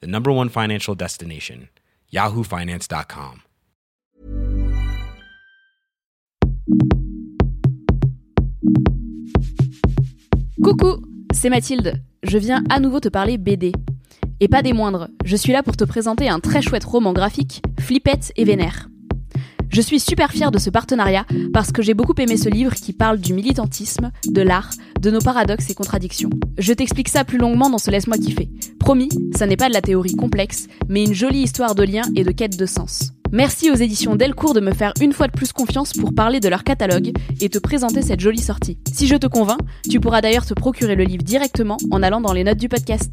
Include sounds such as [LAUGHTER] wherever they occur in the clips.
the number one financial destination, yahoofinance.com. Coucou, c'est Mathilde. Je viens à nouveau te parler BD. Et pas des moindres, je suis là pour te présenter un très chouette roman graphique, Flippette et Vénère. Je suis super fière de ce partenariat parce que j'ai beaucoup aimé ce livre qui parle du militantisme, de l'art, de nos paradoxes et contradictions. Je t'explique ça plus longuement dans ce Laisse-moi kiffer. Promis, ça n'est pas de la théorie complexe, mais une jolie histoire de lien et de quête de sens. Merci aux éditions Delcourt de me faire une fois de plus confiance pour parler de leur catalogue et te présenter cette jolie sortie. Si je te convainc, tu pourras d'ailleurs te procurer le livre directement en allant dans les notes du podcast.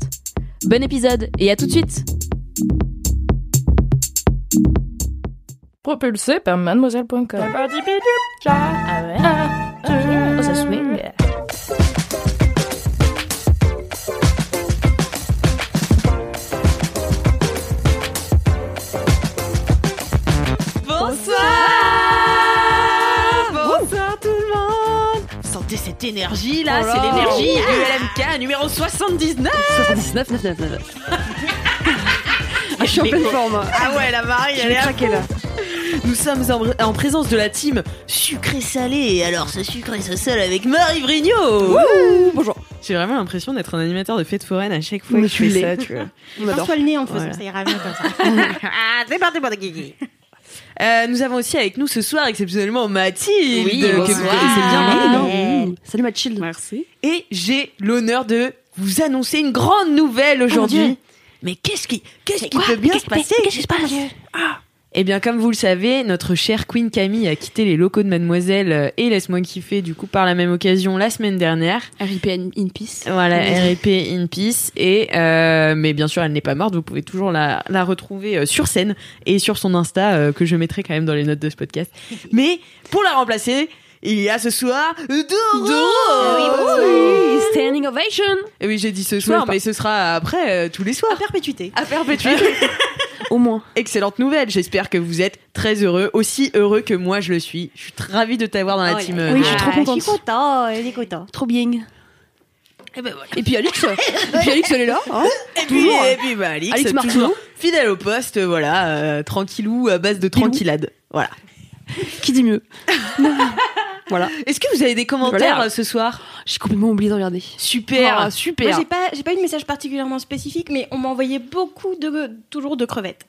Bon épisode et à tout de suite Propulsé par mademoiselle.com. Ah ouais? Oh, ça swing. Bonsoir. Bonsoir. Tout le monde. Sentez cette énergie là, Oh c'est l'énergie ULMK numéro 79 79 99 Je suis en pleine forme. Ah ouais, la Marie, elle est là. Nous sommes en, en présence de la team sucré-salé. Et alors, ce sucré ce sel avec Marie Vrigno Bonjour J'ai vraiment l'impression d'être un animateur de fête foraine à chaque fois Mais que je tu fais l'es. ça, tu vois. [LAUGHS] On adore. Pince-toi le nez en faisant Voilà. ça ira mieux comme ça. [LAUGHS] ah, c'est parti pour kiki. Euh, nous avons aussi avec nous ce soir exceptionnellement Mathilde, Oui, que vous connaissez bien. Salut Mathilde Merci Et j'ai l'honneur de vous annoncer une grande nouvelle aujourd'hui. Dieu. Mais qu'est-ce qui, qu'est-ce qui peut bien se passer qu'est-ce qui se passe Eh bien, comme vous le savez, notre chère Queen Camille a quitté les locaux de Mademoiselle euh, et Laisse-moi kiffer, du coup, par la même occasion, la semaine dernière. RIP in peace Voilà, RIP in peace. Et, euh, mais bien sûr, elle n'est pas morte. Vous pouvez toujours la, la retrouver euh, sur scène et sur son Insta, euh, que je mettrai quand même dans les notes de ce podcast. [LAUGHS] mais pour la remplacer, il y a ce soir Doro Oui, Standing ovation Et oui, j'ai dit ce soir, mais ce sera après, euh, tous les soirs. À perpétuité. À perpétuer. [LAUGHS] Au moins Excellente nouvelle. J'espère que vous êtes très heureux, aussi heureux que moi je le suis. Je suis ravie de t'avoir dans la Oh team. euh. Oui, je suis trop contente. Je suis content, je suis content. Trop bien Et ben voilà. Et puis Alix [LAUGHS] Et puis Alix elle est là hein Et puis, et puis bah, Alix, Alix toujours fidèle au poste, voilà, euh, tranquillou à base de tranquillade. Voilà. Qui dit mieux? [LAUGHS] Voilà Est-ce que vous avez des commentaires Voilà. euh, ce soir? J'ai complètement oublié de regarder Super, Ah, Moi, super j'ai pas, j'ai pas eu de message particulièrement spécifique, mais on m'a envoyé beaucoup de, toujours de crevettes.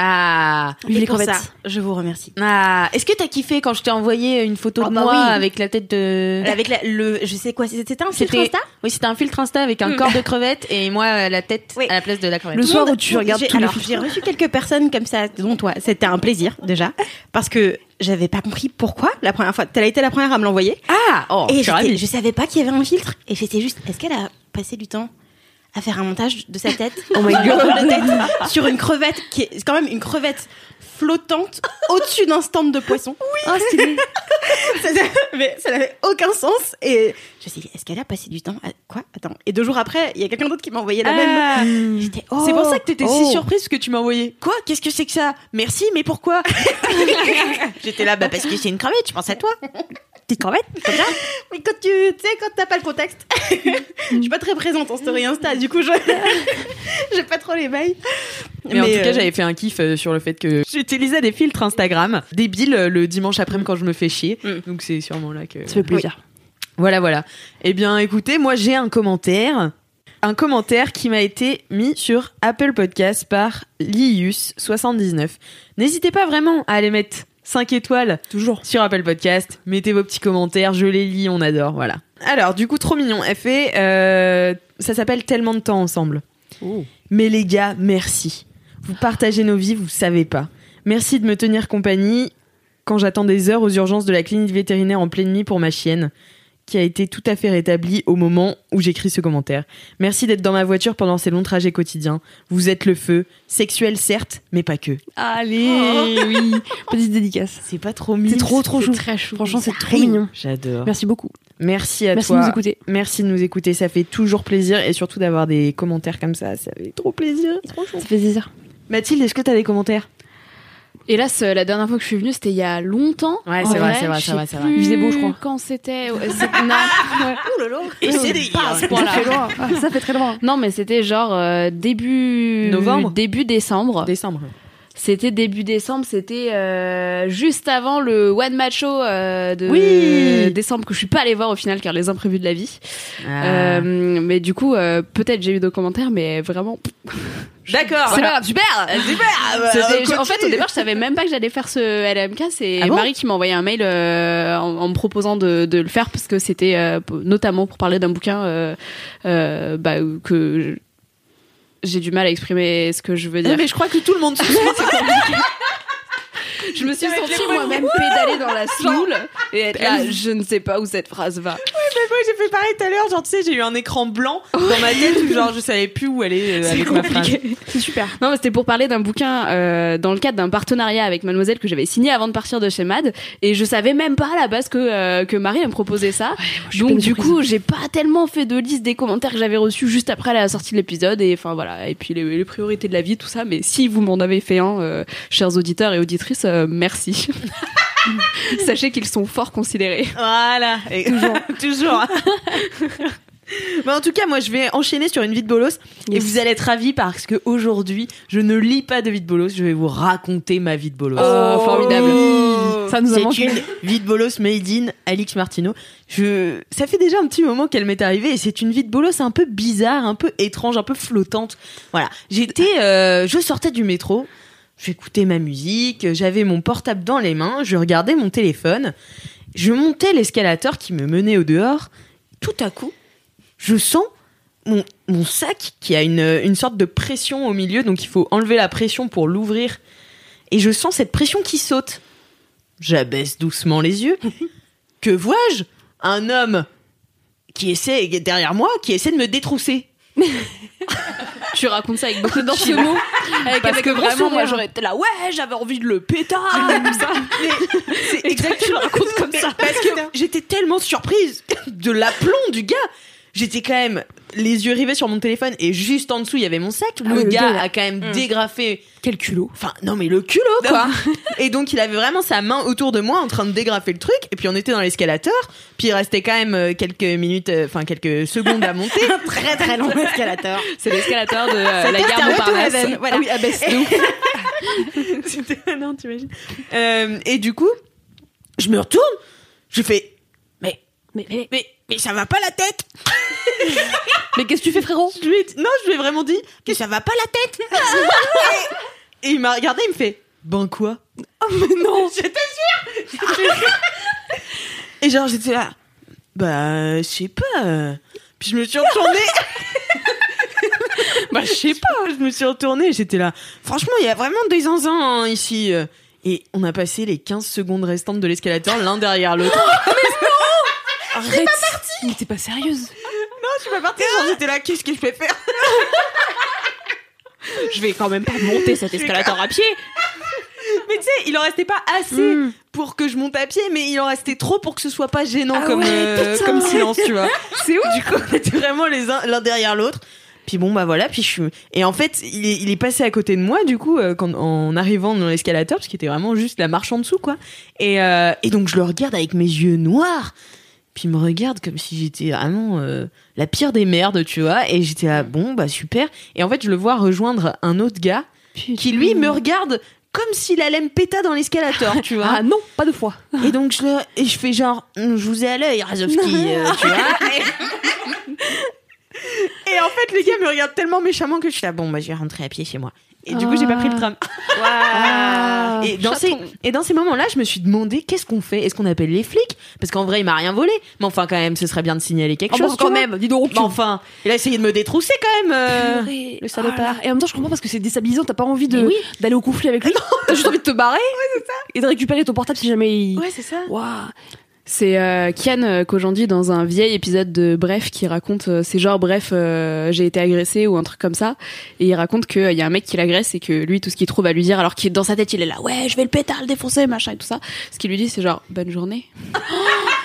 Ah, Vive les pour crevettes. ça, je vous remercie. ah. Est-ce que t'as kiffé quand je t'ai envoyé une photo Ah de bah moi oui. avec la tête de Avec la- le, je sais quoi, c'était un filtre Insta Oui, c'était un filtre Insta avec un Mm. corps de crevette et moi euh, la tête Oui. à la place de la crevette. Le Tout soir où tu regardes les alors. J'ai reçu quelques personnes comme ça, dont toi. C'était un plaisir, déjà. Parce que j'avais pas compris pourquoi la première fois. T'as été la première à me l'envoyer. Ah, oh, je et je savais pas qu'il y avait un filtre. Et j'étais juste, est-ce qu'elle a passé du temps? À faire un montage de sa tête Oh my God. tête, sur une crevette qui est quand même une crevette flottante au-dessus d'un stand de poisson. Oui. Ça- mais ça n'avait aucun sens. Et me suis dit, est-ce qu'elle a passé du temps à... Quoi? Attends. Et deux jours après, il y a quelqu'un d'autre qui m'a envoyé la Ah. même. J'étais, oh, C'est pour ça que t'étais Oh. si surprise que tu m'as envoyé. Quoi? Qu'est-ce que c'est que ça? Merci, mais pourquoi? [LAUGHS] J'étais là, bah parce que c'est une crevette, je pense à toi. Petite crevette, comme ça? Mais quand tu, tu sais, quand t'as pas le contexte, [LAUGHS] je suis pas très présente en story Insta, du coup, je, [LAUGHS] j'ai pas trop les bails. Mais, en tout cas, euh, j'avais fait un kiff euh, sur le fait que j'utilisais des filtres Instagram débiles euh, le dimanche après-midi quand je me fais chier. Mm. Donc c'est sûrement là que. Ça fait plaisir Voilà, voilà. Eh bien, écoutez, moi j'ai un commentaire. Un commentaire qui m'a été mis sur Apple Podcast par Lius79. N'hésitez pas vraiment à aller mettre 5 étoiles Toujours sur Apple Podcast. Mettez vos petits commentaires, je les lis, on adore, voilà. Alors, du coup, trop mignon. Elle fait, euh, ça s'appelle tellement de temps ensemble. Mais les gars, merci. Vous partagez nos vies, vous savez pas. Merci de me tenir compagnie quand j'attends des heures aux urgences de la clinique vétérinaire en pleine nuit pour ma chienne. Qui a été tout à fait rétabli au moment où j'écris ce commentaire. Merci d'être dans ma voiture pendant ces longs trajets quotidiens. Vous êtes le feu, sexuel certes, mais pas que. Allez, oui. Petite dédicace. C'est pas trop mignon. C'est trop trop chou. Très chou. Franchement, c'est trop mignon. J'adore. Merci beaucoup. Merci à Merci toi. de nous écouter. Merci de nous écouter, ça fait toujours plaisir et surtout d'avoir des commentaires comme ça, ça fait trop plaisir. Ça fait plaisir. Mathilde, est-ce que t'as des commentaires? Hélas, la dernière fois que je suis venue, c'était il y a longtemps. Ouais, c'est vrai, c'est vrai, c'est vrai, c'est vrai. Il faisait beau, je crois. Quand c'était. c'est- non, [LAUGHS] ouais. Et c'est des. Ça fait. Ah, Ça fait très loin. Non, mais c'était genre euh, début Novembre début décembre. Décembre. C'était début décembre, c'était euh, juste avant le One Match Show euh, de Oui. décembre que je suis pas allée voir au final car les imprévus de la vie. Ah. Euh, mais du coup, euh, peut-être j'ai eu d'autres commentaires, mais vraiment. D'accord. C'est pas grave, super. Super. C'était- en fait, au départ, je savais même pas que j'allais faire ce LMK. C'est Ah bon Marie qui m'a envoyé un mail euh, en, en me proposant de, de le faire parce que c'était euh, notamment pour parler d'un bouquin euh, euh, bah, que j'ai du mal à exprimer ce que je veux dire. mais je crois que tout le monde se. [LAUGHS] je me suis sentie moi-même pédaler dans la soule et être là, je ne sais pas où cette phrase va. Moi, j'ai fait pareil tout à l'heure. Genre, tu sais, j'ai eu un écran blanc dans ma tête où, genre, je savais plus où aller euh, avec ma phrase. C'est super. Non, mais c'était pour parler d'un bouquin euh, dans le cadre d'un partenariat avec Mademoiselle que j'avais signé avant de partir de chez Mad et je savais même pas à la base que euh, que Marie elle me proposait ça. Donc du coup, j'ai pas tellement fait de liste des commentaires que j'avais reçus juste après la sortie de l'épisode et enfin voilà et puis les, les priorités de la vie tout ça. Mais si vous m'en avez fait un, euh, chers auditeurs et auditrices, euh, merci. [LAUGHS] Sachez qu'ils sont fort considérés. Voilà. Et- toujours. [LAUGHS] en tout cas, moi, je vais enchaîner sur une vie de bolos et vous allez être ravis parce que aujourd'hui, je ne lis pas de vie de bolos. Je vais vous raconter ma vie de bolos. Oh, formidable. Ça nous a C'est manqué. une vie de bolos made in Alix Martineau. Je, ça fait déjà un petit moment qu'elle m'est arrivée et c'est une vie de bolos un peu bizarre, un peu étrange, un peu flottante. Voilà. J'étais, euh, je sortais du métro, j'écoutais ma musique, j'avais mon portable dans les mains, je regardais mon téléphone, je montais l'escalator qui me menait au dehors. Tout à coup, je sens mon, mon sac qui a une, une sorte de pression au milieu, donc il faut enlever la pression pour l'ouvrir. Et je sens cette pression qui saute. J'abaisse doucement les yeux. [LAUGHS] Que vois-je? Un homme qui essaie, derrière moi, qui essaie de me détrousser. [LAUGHS] Tu racontes ça avec beaucoup d'enseignements. Avec, Parce avec que vraiment, moi, j'aurais été là, ouais, j'avais envie de le [LAUGHS] ça. C'est toi, tu le racontes comme [LAUGHS] ça. Parce que j'étais tellement surprise de l'aplomb du gars. J'étais quand même les yeux rivés sur mon téléphone et juste en dessous il y avait mon sac. Le, Ah oui, le gars, a quand même dégrafé. Quel culot. Enfin non mais le culot quoi. [LAUGHS] et donc il avait vraiment sa main autour de moi en train de dégrafer le truc. Et puis on était dans l'escalator. Puis il restait quand même euh, quelques minutes, euh, enfin quelques secondes à monter. [LAUGHS] Très très long [LAUGHS] escalator. C'est l'escalator de euh, la gare un Montparnasse. Voilà. Ah oui, abaisse de ouf. C'était non, t'imagines. Euh, et du coup, je me retourne, je fais mais Mais, mais, mais mais ça va pas la tête. [LAUGHS] mais qu'est-ce que tu fais, frérot Je lui ai- non, je lui ai vraiment dit que ça va pas la tête. et, [LAUGHS] et il m'a regardé, il me fait ben quoi Oh mais non, [LAUGHS] j'étais sûre. et genre j'étais là bah je sais pas. euh. Puis je me suis retournée. bah je sais pas, je me suis retournée, j'étais là. Franchement, il y a vraiment des zinzins hein, ici. euh. Et on a passé les 15 secondes restantes de l'escalator l'un derrière l'autre. Arrête. Mais t'es pas sérieuse. Non, je suis pas partie, j'étais là, qu'est-ce que je peux faire [LAUGHS] Je vais quand même pas monter cet escalator à pied. Mais tu sais, il en restait pas assez Hmm. pour que je monte à pied, mais il en restait trop pour que ce soit pas gênant Ah comme, ouais, euh, comme silence, tu vois. [LAUGHS] C'est ouf. Du coup, on était vraiment les uns l'un derrière l'autre. Puis bon, bah voilà, puis je suis... Et en fait, il est, il est passé à côté de moi, du coup, euh, quand, en arrivant dans l'escalator, parce qu'il était vraiment juste la marche en dessous, quoi. Et, euh, et donc, je le regarde avec mes yeux noirs. Puis il me regarde comme si j'étais vraiment euh, la pire des merdes, tu vois. Et j'étais là, bon, bah super. Et en fait, je le vois rejoindre un autre gars qui, lui, me regarde comme s'il allait me péter dans l'escalator, tu vois. Ah non, pas deux fois. [LAUGHS] Et donc je, le- et je fais genre, Hum, je vous ai à l'œil, Razovski, [LAUGHS] euh, tu vois. Et en fait, les gars me regardent tellement méchamment que je suis là, bon, bah, je vais rentrer à pied chez moi. Et du coup, j'ai pas pris le tram. Ah, et, dans ces, et dans ces moments-là, je me suis demandé, qu'est-ce qu'on fait? Est-ce qu'on appelle les flics? Parce qu'en vrai, il m'a rien volé. Mais enfin, quand même, ce serait bien de signaler quelque Ah chose. bon, quand même, dis donc. Mais enfin, il a essayé de me détrousser quand même. euh, le salopard. Ah, et en même temps, je comprends parce que c'est déstabilisant. T'as pas envie de oui. d'aller au conflit avec lui. T'as juste envie de te barrer et de récupérer ton portable si jamais il. Ouais, c'est ça. Waouh. C'est euh, Kian euh, qu'aujourd'hui dans un vieil épisode de Bref qui raconte euh, c'est genre bref euh, j'ai été agressé ou un truc comme ça. Et il raconte qu'il y a un mec qui l'agresse et que lui tout ce qu'il trouve à lui dire alors qu'il dans sa tête il est là ouais je vais le péter le défoncer machin et tout ça. Ce qu'il lui dit c'est genre bonne journée. [LAUGHS]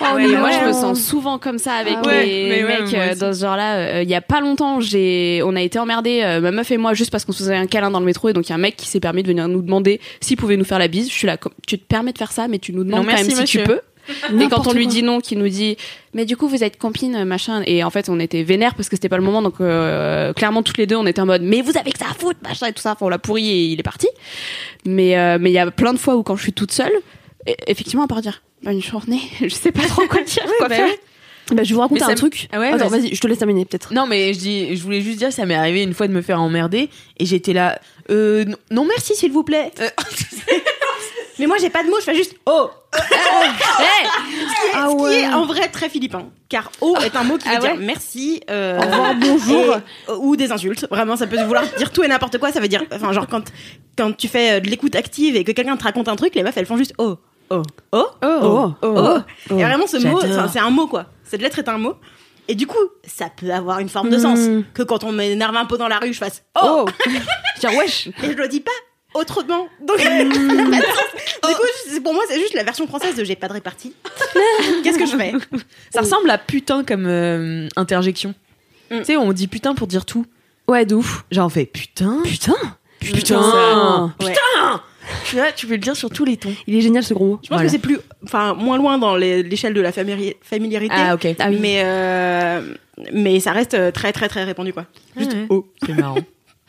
Oh, non. moi je me sens souvent comme ça avec Ah ouais, les ouais, mecs euh, dans ce genre là il y a pas longtemps j'ai on a été emmerdés euh, ma meuf et moi juste parce qu'on se faisait un câlin dans le métro et donc il y a un mec qui s'est permis de venir nous demander s'il pouvait nous faire la bise. Je suis là tu te permets de faire ça mais tu nous demandes Non, quand merci, même si monsieur. tu peux et quand on lui quoi. dit non, qui nous dit mais du coup vous êtes copines machin et en fait on était vénère parce que c'était pas le moment donc euh, clairement toutes les deux on était en mode mais vous avez que ça à foutre machin et tout ça enfin, on l'a pourri et il est parti mais euh, mais il y a plein de fois où quand je suis toute seule e- effectivement à part dire bonne journée [LAUGHS] je sais pas trop quoi [LAUGHS] dire quoi bah faire. Bah, je vais vous raconter Mais un truc. Ah ouais, Attends, vas-y. je te laisse terminer peut-être. Non, mais je dis, je voulais juste dire, ça m'est arrivé une fois de me faire emmerder et j'étais là. Euh, non- non, merci, s'il vous plaît. Euh, [LAUGHS] Mais moi, j'ai pas de mots, je fais juste oh. [LAUGHS] Ah Ce qui ouais. est en vrai très philippin. Car oh est un mot qui veut Ah ouais dire merci, euh, Au revoir, bonjour. et- ou des insultes. Vraiment, ça peut vouloir dire tout et n'importe quoi. Ça veut dire, enfin, genre quand, quand tu fais euh, de l'écoute active et que quelqu'un te raconte un truc, les meufs elles font juste oh. Oh, oh, Oh, oh, Et vraiment, ce mot, c'est un mot quoi. Cette lettre est un mot. Et du coup, ça peut avoir une forme de sens. Que quand on m'énerve un peu dans la rue, je fasse oh, Oh [LAUGHS] Tiens, wesh et je le dis pas autrement. Donc, [LAUGHS] sens. du coup, pour moi, c'est juste la version française de j'ai pas de répartie. [LAUGHS] Qu'est-ce que je fais? Ça ressemble à putain comme euh, interjection. Mm. Tu sais, on dit putain pour dire tout. Ouais, de ouf. Genre, on fait putain. Putain Putain. Ouais. Tu vois, tu peux le dire sur tous les tons. Il est génial ce gros mot. Je pense Voilà. que c'est plus, enfin, moins loin dans l'échelle de la famili- familiarité. Ah, ok. Ah oui. Mais, euh, mais ça reste euh, très, très, très répandu, quoi. Juste Ouais. oh. C'est marrant.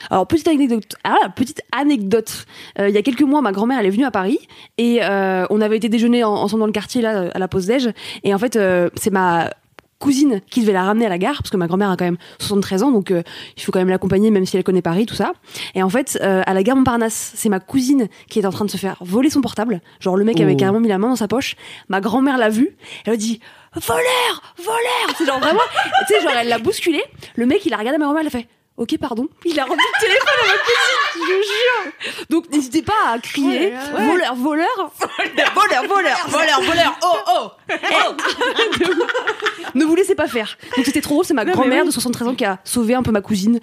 Alors petite anecdote. Ah, petite anecdote. Euh, il y a quelques mois, ma grand-mère elle est venue à Paris et euh, on avait été déjeuner en- ensemble dans le quartier là à la pause déj. Et en fait euh, c'est ma cousine qui devait la ramener à la gare parce que ma grand-mère a quand même 73 ans donc euh, il faut quand même l'accompagner même si elle connaît Paris tout ça. Et en fait euh, à la gare Montparnasse c'est ma cousine qui est en train de se faire voler son portable. Genre le mec avait Oh. carrément mis la main dans sa poche. Ma grand-mère l'a vu. Elle a dit voleur! Voleur c'est genre vraiment tu sais genre elle l'a bousculé. Le mec il a regardé ma grand-mère elle a fait Ok, pardon. Il a rendu le téléphone à ma cousine, je jure. Donc n'hésitez pas à crier voleur, voleur, voleur, voleur, Voleur, voleur, oh, oh ne vous laissez pas faire. Donc c'était trop drôle, c'est ma grand-mère oui. de 73 ans qui a sauvé un peu ma cousine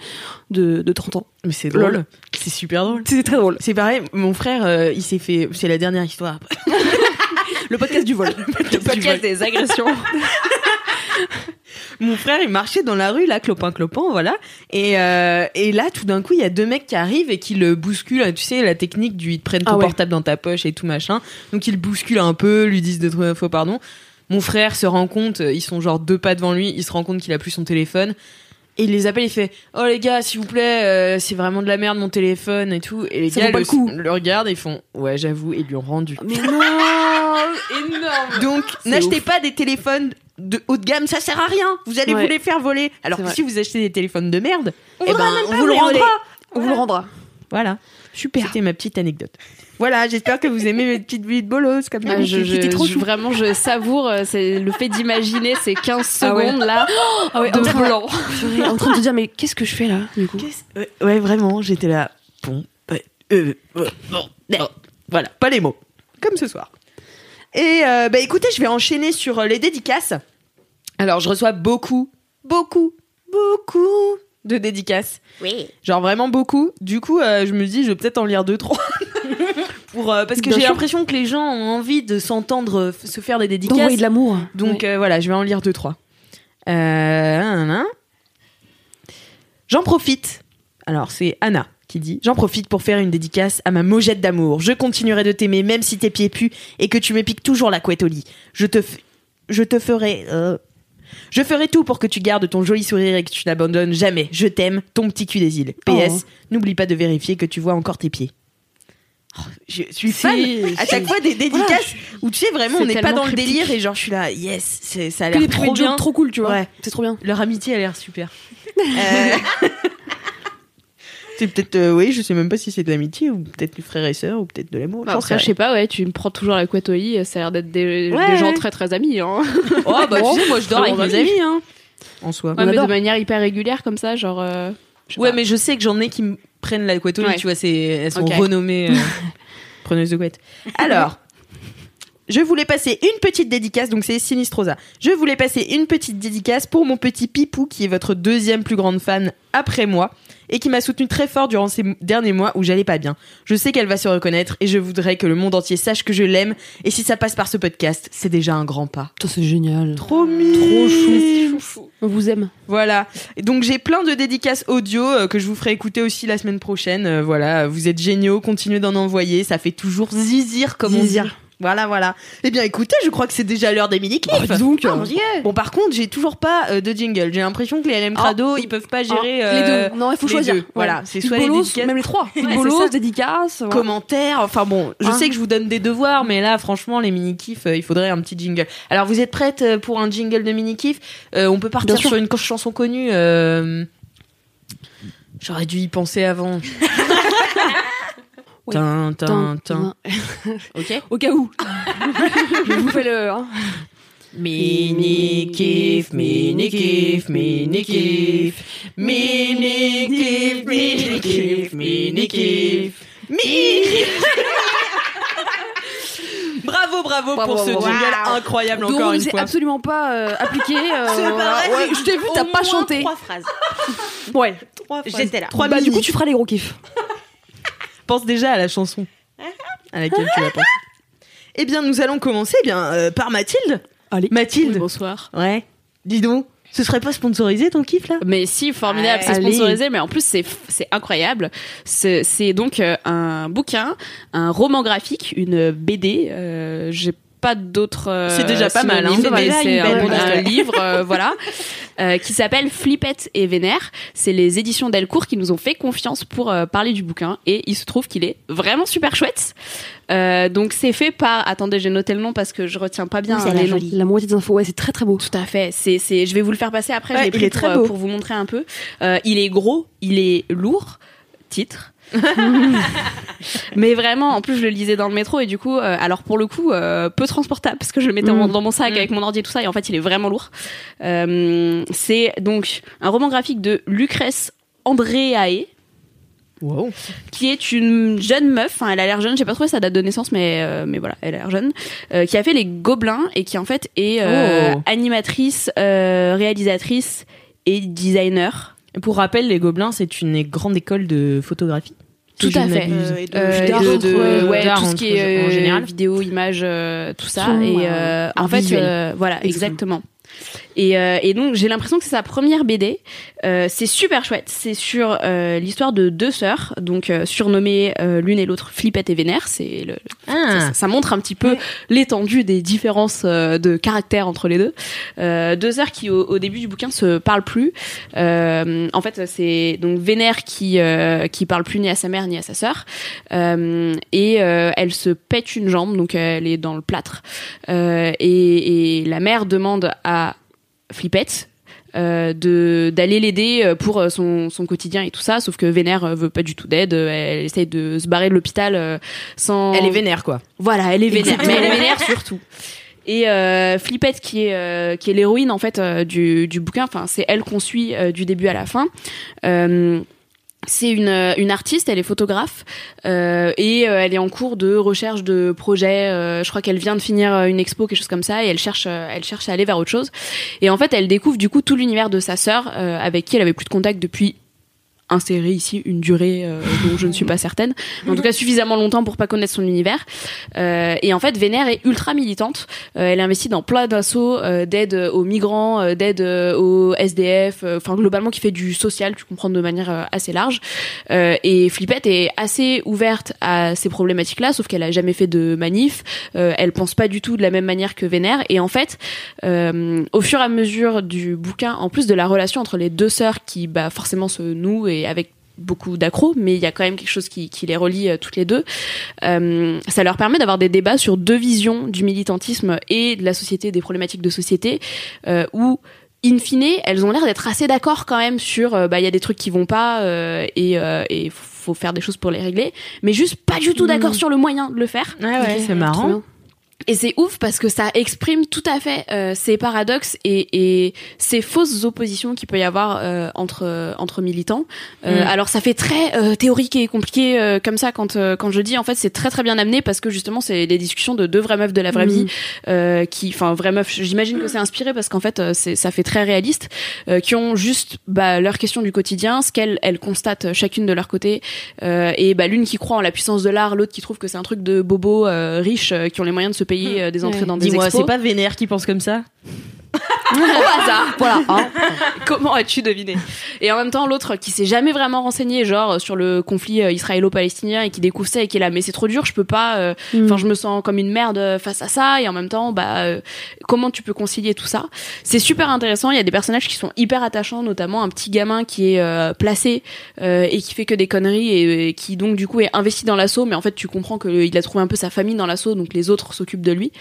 de, de 30 ans. Mais c'est drôle. C'est super drôle. C'était très drôle. C'est pareil, mon frère, euh, il s'est fait. C'est la dernière histoire. [LAUGHS] Le podcast du vol. Le podcast des agressions [LAUGHS] [LAUGHS] Mon frère, il marchait dans la rue, là, clopin, clopin, voilà. Et, euh, et là, tout d'un coup, il y a deux mecs qui arrivent et qui le bousculent. Tu sais, la technique du ils te prennent ton Ah ouais. portable dans ta poche et tout machin. Donc, ils le bousculent un peu, lui disent deux, trois fois pardon. Mon frère se rend compte, euh, ils sont genre deux pas devant lui, il se rend compte qu'il a plus son téléphone. Et il les appelle, il fait Oh les gars, s'il vous plaît, euh, c'est vraiment de la merde mon téléphone et tout. Et les Ça gars le, le regardent et ils font Ouais, j'avoue, et ils lui ont rendu. Mais non [LAUGHS] énorme Donc, n'achetez pas des téléphones de haut de gamme, ça sert à rien. Vous allez Ouais. vous les faire voler. Alors que vrai. si vous achetez des téléphones de merde, On eh ben, même on pas vous le rendra. On vous le rendra. Voilà. Super. C'était ma petite anecdote. Voilà, j'espère que vous aimez mes petites vies de bolos comme Ah, je, je- trop je- vraiment, je savoure euh, c'est le fait d'imaginer ces 15 Ah ouais. secondes là [GASPS] Ah ouais, de en train- blanc. En train de te dire, mais qu'est-ce que je fais là, du coup? Ouais, ouais, vraiment, j'étais là. Bon, ouais, euh, euh, bon, bon. voilà, pas les mots. Comme ce soir. Et euh, bah écoutez, je vais enchaîner sur euh, les dédicaces. Alors, je reçois beaucoup, beaucoup, beaucoup de dédicaces. Oui. Genre vraiment beaucoup. Du coup, euh, je me dis, je vais peut-être en lire deux, trois. [LAUGHS] Pour, euh, parce que j'ai l'impression que les gens ont envie de s'entendre se faire des dédicaces. D'envoyer de l'amour. Donc euh, voilà, je vais en lire deux, trois. Euh. J'en profite. Alors, c'est Anna qui dit J'en profite pour faire une dédicace à ma mojette d'amour. Je continuerai de t'aimer même si tes pieds puent et que tu me piques toujours la couette au lit. Je te, f- je te ferai. euh, Je ferai tout pour que tu gardes ton joli sourire et que tu n'abandonnes jamais. Je t'aime, ton petit cul des îles. PS, n'oublie pas de vérifier que tu vois encore tes pieds. Oh, je suis fan à chaque fois des dédicaces où tu sais vraiment on n'est pas dans le délire et genre je suis là yes ça a l'air trop bien trop cool, tu vois. Ouais. C'est trop bien. leur amitié a l'air super [LAUGHS] Euh, c'est peut-être euh, oui je sais même pas si c'est de l'amitié ou peut-être du frère et sœur ou peut-être de l'amour Bah, après, je sais sais pas, ouais, tu me prends toujours la couette au lit, ça a l'air d'être des, Ouais, des gens très très amis. Hein. [LAUGHS] oh bah tu sais moi je dors avec mes amis. amis hein en soi Ouais, mais de manière hyper régulière comme ça, genre. euh, je sais ouais pas. mais je sais que j'en ai qui me prennent la couette au lit Ouais. tu vois c'est elles sont Ok. renommées euh, [LAUGHS] preneuses de couette alors Je voulais passer une petite dédicace, donc c'est Sinistrosa. Je voulais passer une petite dédicace pour mon petit Pipou, qui est votre deuxième plus grande fan après moi, et qui m'a soutenu très fort durant ces derniers mois où j'allais pas bien. Je sais qu'elle va se reconnaître, et je voudrais que le monde entier sache que je l'aime, et si ça passe par ce podcast, c'est déjà un grand pas. C'est génial. Trop mignon. Trop chou. On vous aime. Voilà. Et donc j'ai plein de dédicaces audio euh, que je vous ferai écouter aussi la semaine prochaine. Euh, voilà, vous êtes géniaux, continuez d'en envoyer, ça fait toujours zizir comme on Zizir. dit. Voilà, voilà. Eh bien, écoutez, je crois que c'est déjà l'heure des mini-clips. Bah, donc. Ah, mon Dieu. Bon, par contre, j'ai toujours pas euh, de jingle. J'ai l'impression que les LM Crado, ils peuvent pas gérer Ah, les euh, deux. Non, il faut choisir. deux. Voilà, Ouais. c'est soit les dédicaces- même les trois. C'est bolos, ça. dédicace. voilà. commentaires. Enfin bon, je Hein sais que je vous donne des devoirs, mais là, franchement, les mini-kifs, euh, il faudrait un petit jingle. Alors, vous êtes prêtes euh, pour un jingle de mini-kif Euh, On peut partir sur une chanson connue. J'aurais dû y penser avant. [LAUGHS] Oui. Tin, tin, Tin. [LAUGHS] Ok. Au cas où. [LAUGHS] je vous fais le. hein. Mini-kif, mini-kif, mini-kif. Mini-kif, mini-kif, mini-kif. Mini-kif. Bravo, bravo, Bravo, pour ce jingle Wow. incroyable encore Donc, une c'est fois. absolument pas euh, appliqué. euh, [LAUGHS] Ouais, je t'ai vu, t'as pas chanté. Trois phrases. Ouais. Trois phrases. J'étais là. Trois bah, du mini. coup, tu feras les gros kiffs. Pense déjà à la chanson à laquelle tu vas penser. Eh bien, nous allons commencer eh bien euh, par Mathilde. Allez. Mathilde. Bonsoir. Ouais. Dis donc, ce serait pas sponsorisé ton kiff là? Mais si, formidable, c'est Allez. sponsorisé, mais en plus c'est c'est incroyable. C'est c'est donc euh, un bouquin, un roman graphique, une BD. Euh, J'ai pas d'autres. euh, C'est déjà pas mal, hein. C'est belle un, un [LAUGHS] livre, euh, voilà, euh, qui s'appelle Flippette et Vénère. C'est les éditions Delcourt qui nous ont fait confiance pour euh, parler du bouquin, et il se trouve qu'il est vraiment super chouette. Euh, donc c'est fait par. Attendez, j'ai noté le nom parce que je retiens pas bien les noms. La moitié des infos, ouais, c'est très très beau. Tout à fait. C'est, c'est, je vais vous le faire passer après. Ouais, je l'ai il pris est pour, très euh, beau. pour vous montrer un peu. Euh, il est gros, il est lourd. Titre. [LAUGHS] Mais vraiment, en plus, je le lisais dans le métro et du coup, euh, alors pour le coup, euh, peu transportable parce que je le mettais Mm. dans mon sac Mm. avec mon ordi et tout ça et en fait, il est vraiment lourd. Euh, c'est donc un roman graphique de Lucrèce Andréae Wow. qui est une jeune meuf, enfin elle a l'air jeune, j'ai pas trouvé sa date de naissance, mais euh, mais voilà, elle a l'air jeune, euh, qui a fait les Gobelins et qui en fait est euh, Oh. animatrice, réalisatrice et designer. Pour rappel, les Gobelins, c'est une grande école de photographie. Tout à fait. Euh, et de- Euh, d'art, de, de- ouais, tout ce en- qui est en euh, général. vidéo, image, euh, tout ça. Et en fait, euh, voilà, exactement. Et, euh, et donc j'ai l'impression que c'est sa première BD. Euh, c'est super chouette. C'est sur euh, l'histoire de deux sœurs, donc surnommées l'une et l'autre Flippette et Vénère. C'est le, Ah. ça, ça montre un petit peu l'étendue des différences de caractère entre les deux. Deux sœurs qui au, au début du bouquin se parlent plus. En fait, c'est donc Vénère qui qui parle plus ni à sa mère ni à sa sœur. Et elle se pète une jambe, donc elle est dans le plâtre. Et, et la mère demande à Flippette euh, de d'aller l'aider euh, pour euh, son, son quotidien et tout ça sauf que Vénère veut pas du tout d'aide elle essaye de se barrer de l'hôpital sans Elle est vénère, quoi. voilà, elle est vénère, mais elle est vénère surtout. Et euh, Flippette, qui est euh, qui est l'héroïne en fait euh, du du bouquin, enfin c'est elle qu'on suit du début à la fin. Euh, c'est une, une artiste, elle est photographe euh, et euh, elle est en cours de recherche de projets. euh, je crois qu'elle vient de finir euh, une expo, quelque chose comme ça, et elle cherche, euh, elle cherche à aller vers autre chose. Et en fait, elle découvre du coup tout l'univers de sa sœur, euh, avec qui elle avait plus de contact depuis inséré ici une durée euh, dont je ne suis pas certaine, en tout cas suffisamment longtemps pour pas connaître son univers. Euh, et en fait, Vénère est ultra militante. Euh, elle investit dans plein d'assauts euh, d'aide aux migrants, d'aide aux SDF, enfin globalement qui fait du social, tu comprends de manière assez large. Et Flippette est assez ouverte à ces problématiques-là, sauf qu'elle a jamais fait de manif. Elle pense pas du tout de la même manière que Vénère. Et en fait, au fur et à mesure du bouquin, en plus de la relation entre les deux sœurs qui bah, forcément se nouent et avec beaucoup d'accros, mais il y a quand même quelque chose qui, qui les relie euh, toutes les deux. Euh, ça leur permet d'avoir des débats sur deux visions du militantisme et de la société, des problématiques de société, euh, où in fine, elles ont l'air d'être assez d'accord quand même sur, euh, bah il y a des trucs qui vont pas euh, et euh, et faut faire des choses pour les régler, mais juste pas du tout d'accord sur le moyen de le faire. Ouais, ouais, c'est Trop marrant. Et c'est ouf parce que ça exprime tout à fait euh, ces paradoxes et, et ces fausses oppositions qu'il peut y avoir euh, entre entre militants. Euh, Mm. Alors ça fait très euh, théorique et compliqué euh, comme ça quand euh, quand je dis en fait c'est très très bien amené parce que justement c'est les discussions de deux vraies meufs de la vraie Mhm. vie euh, qui enfin vraies meufs j'imagine que c'est inspiré parce qu'en fait euh, c'est ça fait très réaliste euh, qui ont juste bah, leurs questions du quotidien ce qu'elles elles constatent chacune de leur côté euh, et bah l'une qui croit en la puissance de l'art l'autre qui trouve que c'est un truc de bobos euh, riches qui ont les moyens de se payer euh, des entrées Ouais. dans des Dis-moi, expos c'est pas Vénère qui pense comme ça? [LAUGHS] au hasard. Voilà. hein. [LAUGHS] Comment as-tu deviné? Et en même temps, l'autre qui s'est jamais vraiment renseigné, genre sur le conflit euh, israélo-palestinien et qui découvre ça et qui est là, mais c'est trop dur, je peux pas. euh, Mm. Enfin, je me sens comme une merde euh, face à ça. Et en même temps, bah, euh, comment tu peux concilier tout ça? C'est super intéressant. Il y a des personnages qui sont hyper attachants, notamment un petit gamin qui est euh, placé euh, et qui fait que des conneries et, et qui donc du coup est investi dans l'assaut. Mais en fait, tu comprends qu'il a trouvé un peu sa famille dans l'assaut, donc les autres s'occupent de lui.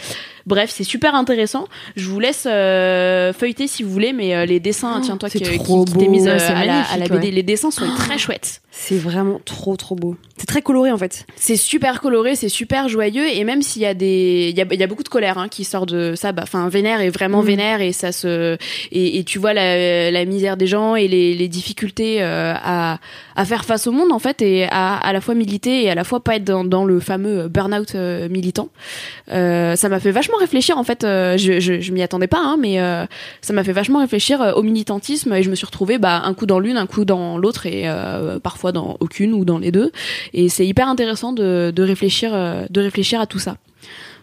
Bref, c'est super intéressant. Je vous laisse euh, feuilleter si vous voulez, mais euh, les dessins, Oh, tiens-toi qui, qui, qui t'es mise euh, à, la, à la BD. ouais. Les dessins sont très chouettes. C'est vraiment trop trop beau. C'est très coloré en fait. C'est super coloré, c'est super joyeux, et même s'il y a des, il y a, y a beaucoup de colère hein, qui sort de ça. Bah, enfin, vénère est vraiment Mm. vénère et ça se, et, et tu vois la, la misère des gens et les, les difficultés euh, à, à faire face au monde en fait et à à la fois militer et à la fois pas être dans, dans le fameux burn-out militant. Ça m'a fait vachement réfléchir en fait. je je, je m'y attendais pas, hein, mais euh, ça m'a fait vachement réfléchir euh, au militantisme et je me suis retrouvée bah, un coup dans l'une, un coup dans l'autre et euh, parfois dans aucune ou dans les deux. Et c'est hyper intéressant de, de réfléchir, de réfléchir à tout ça.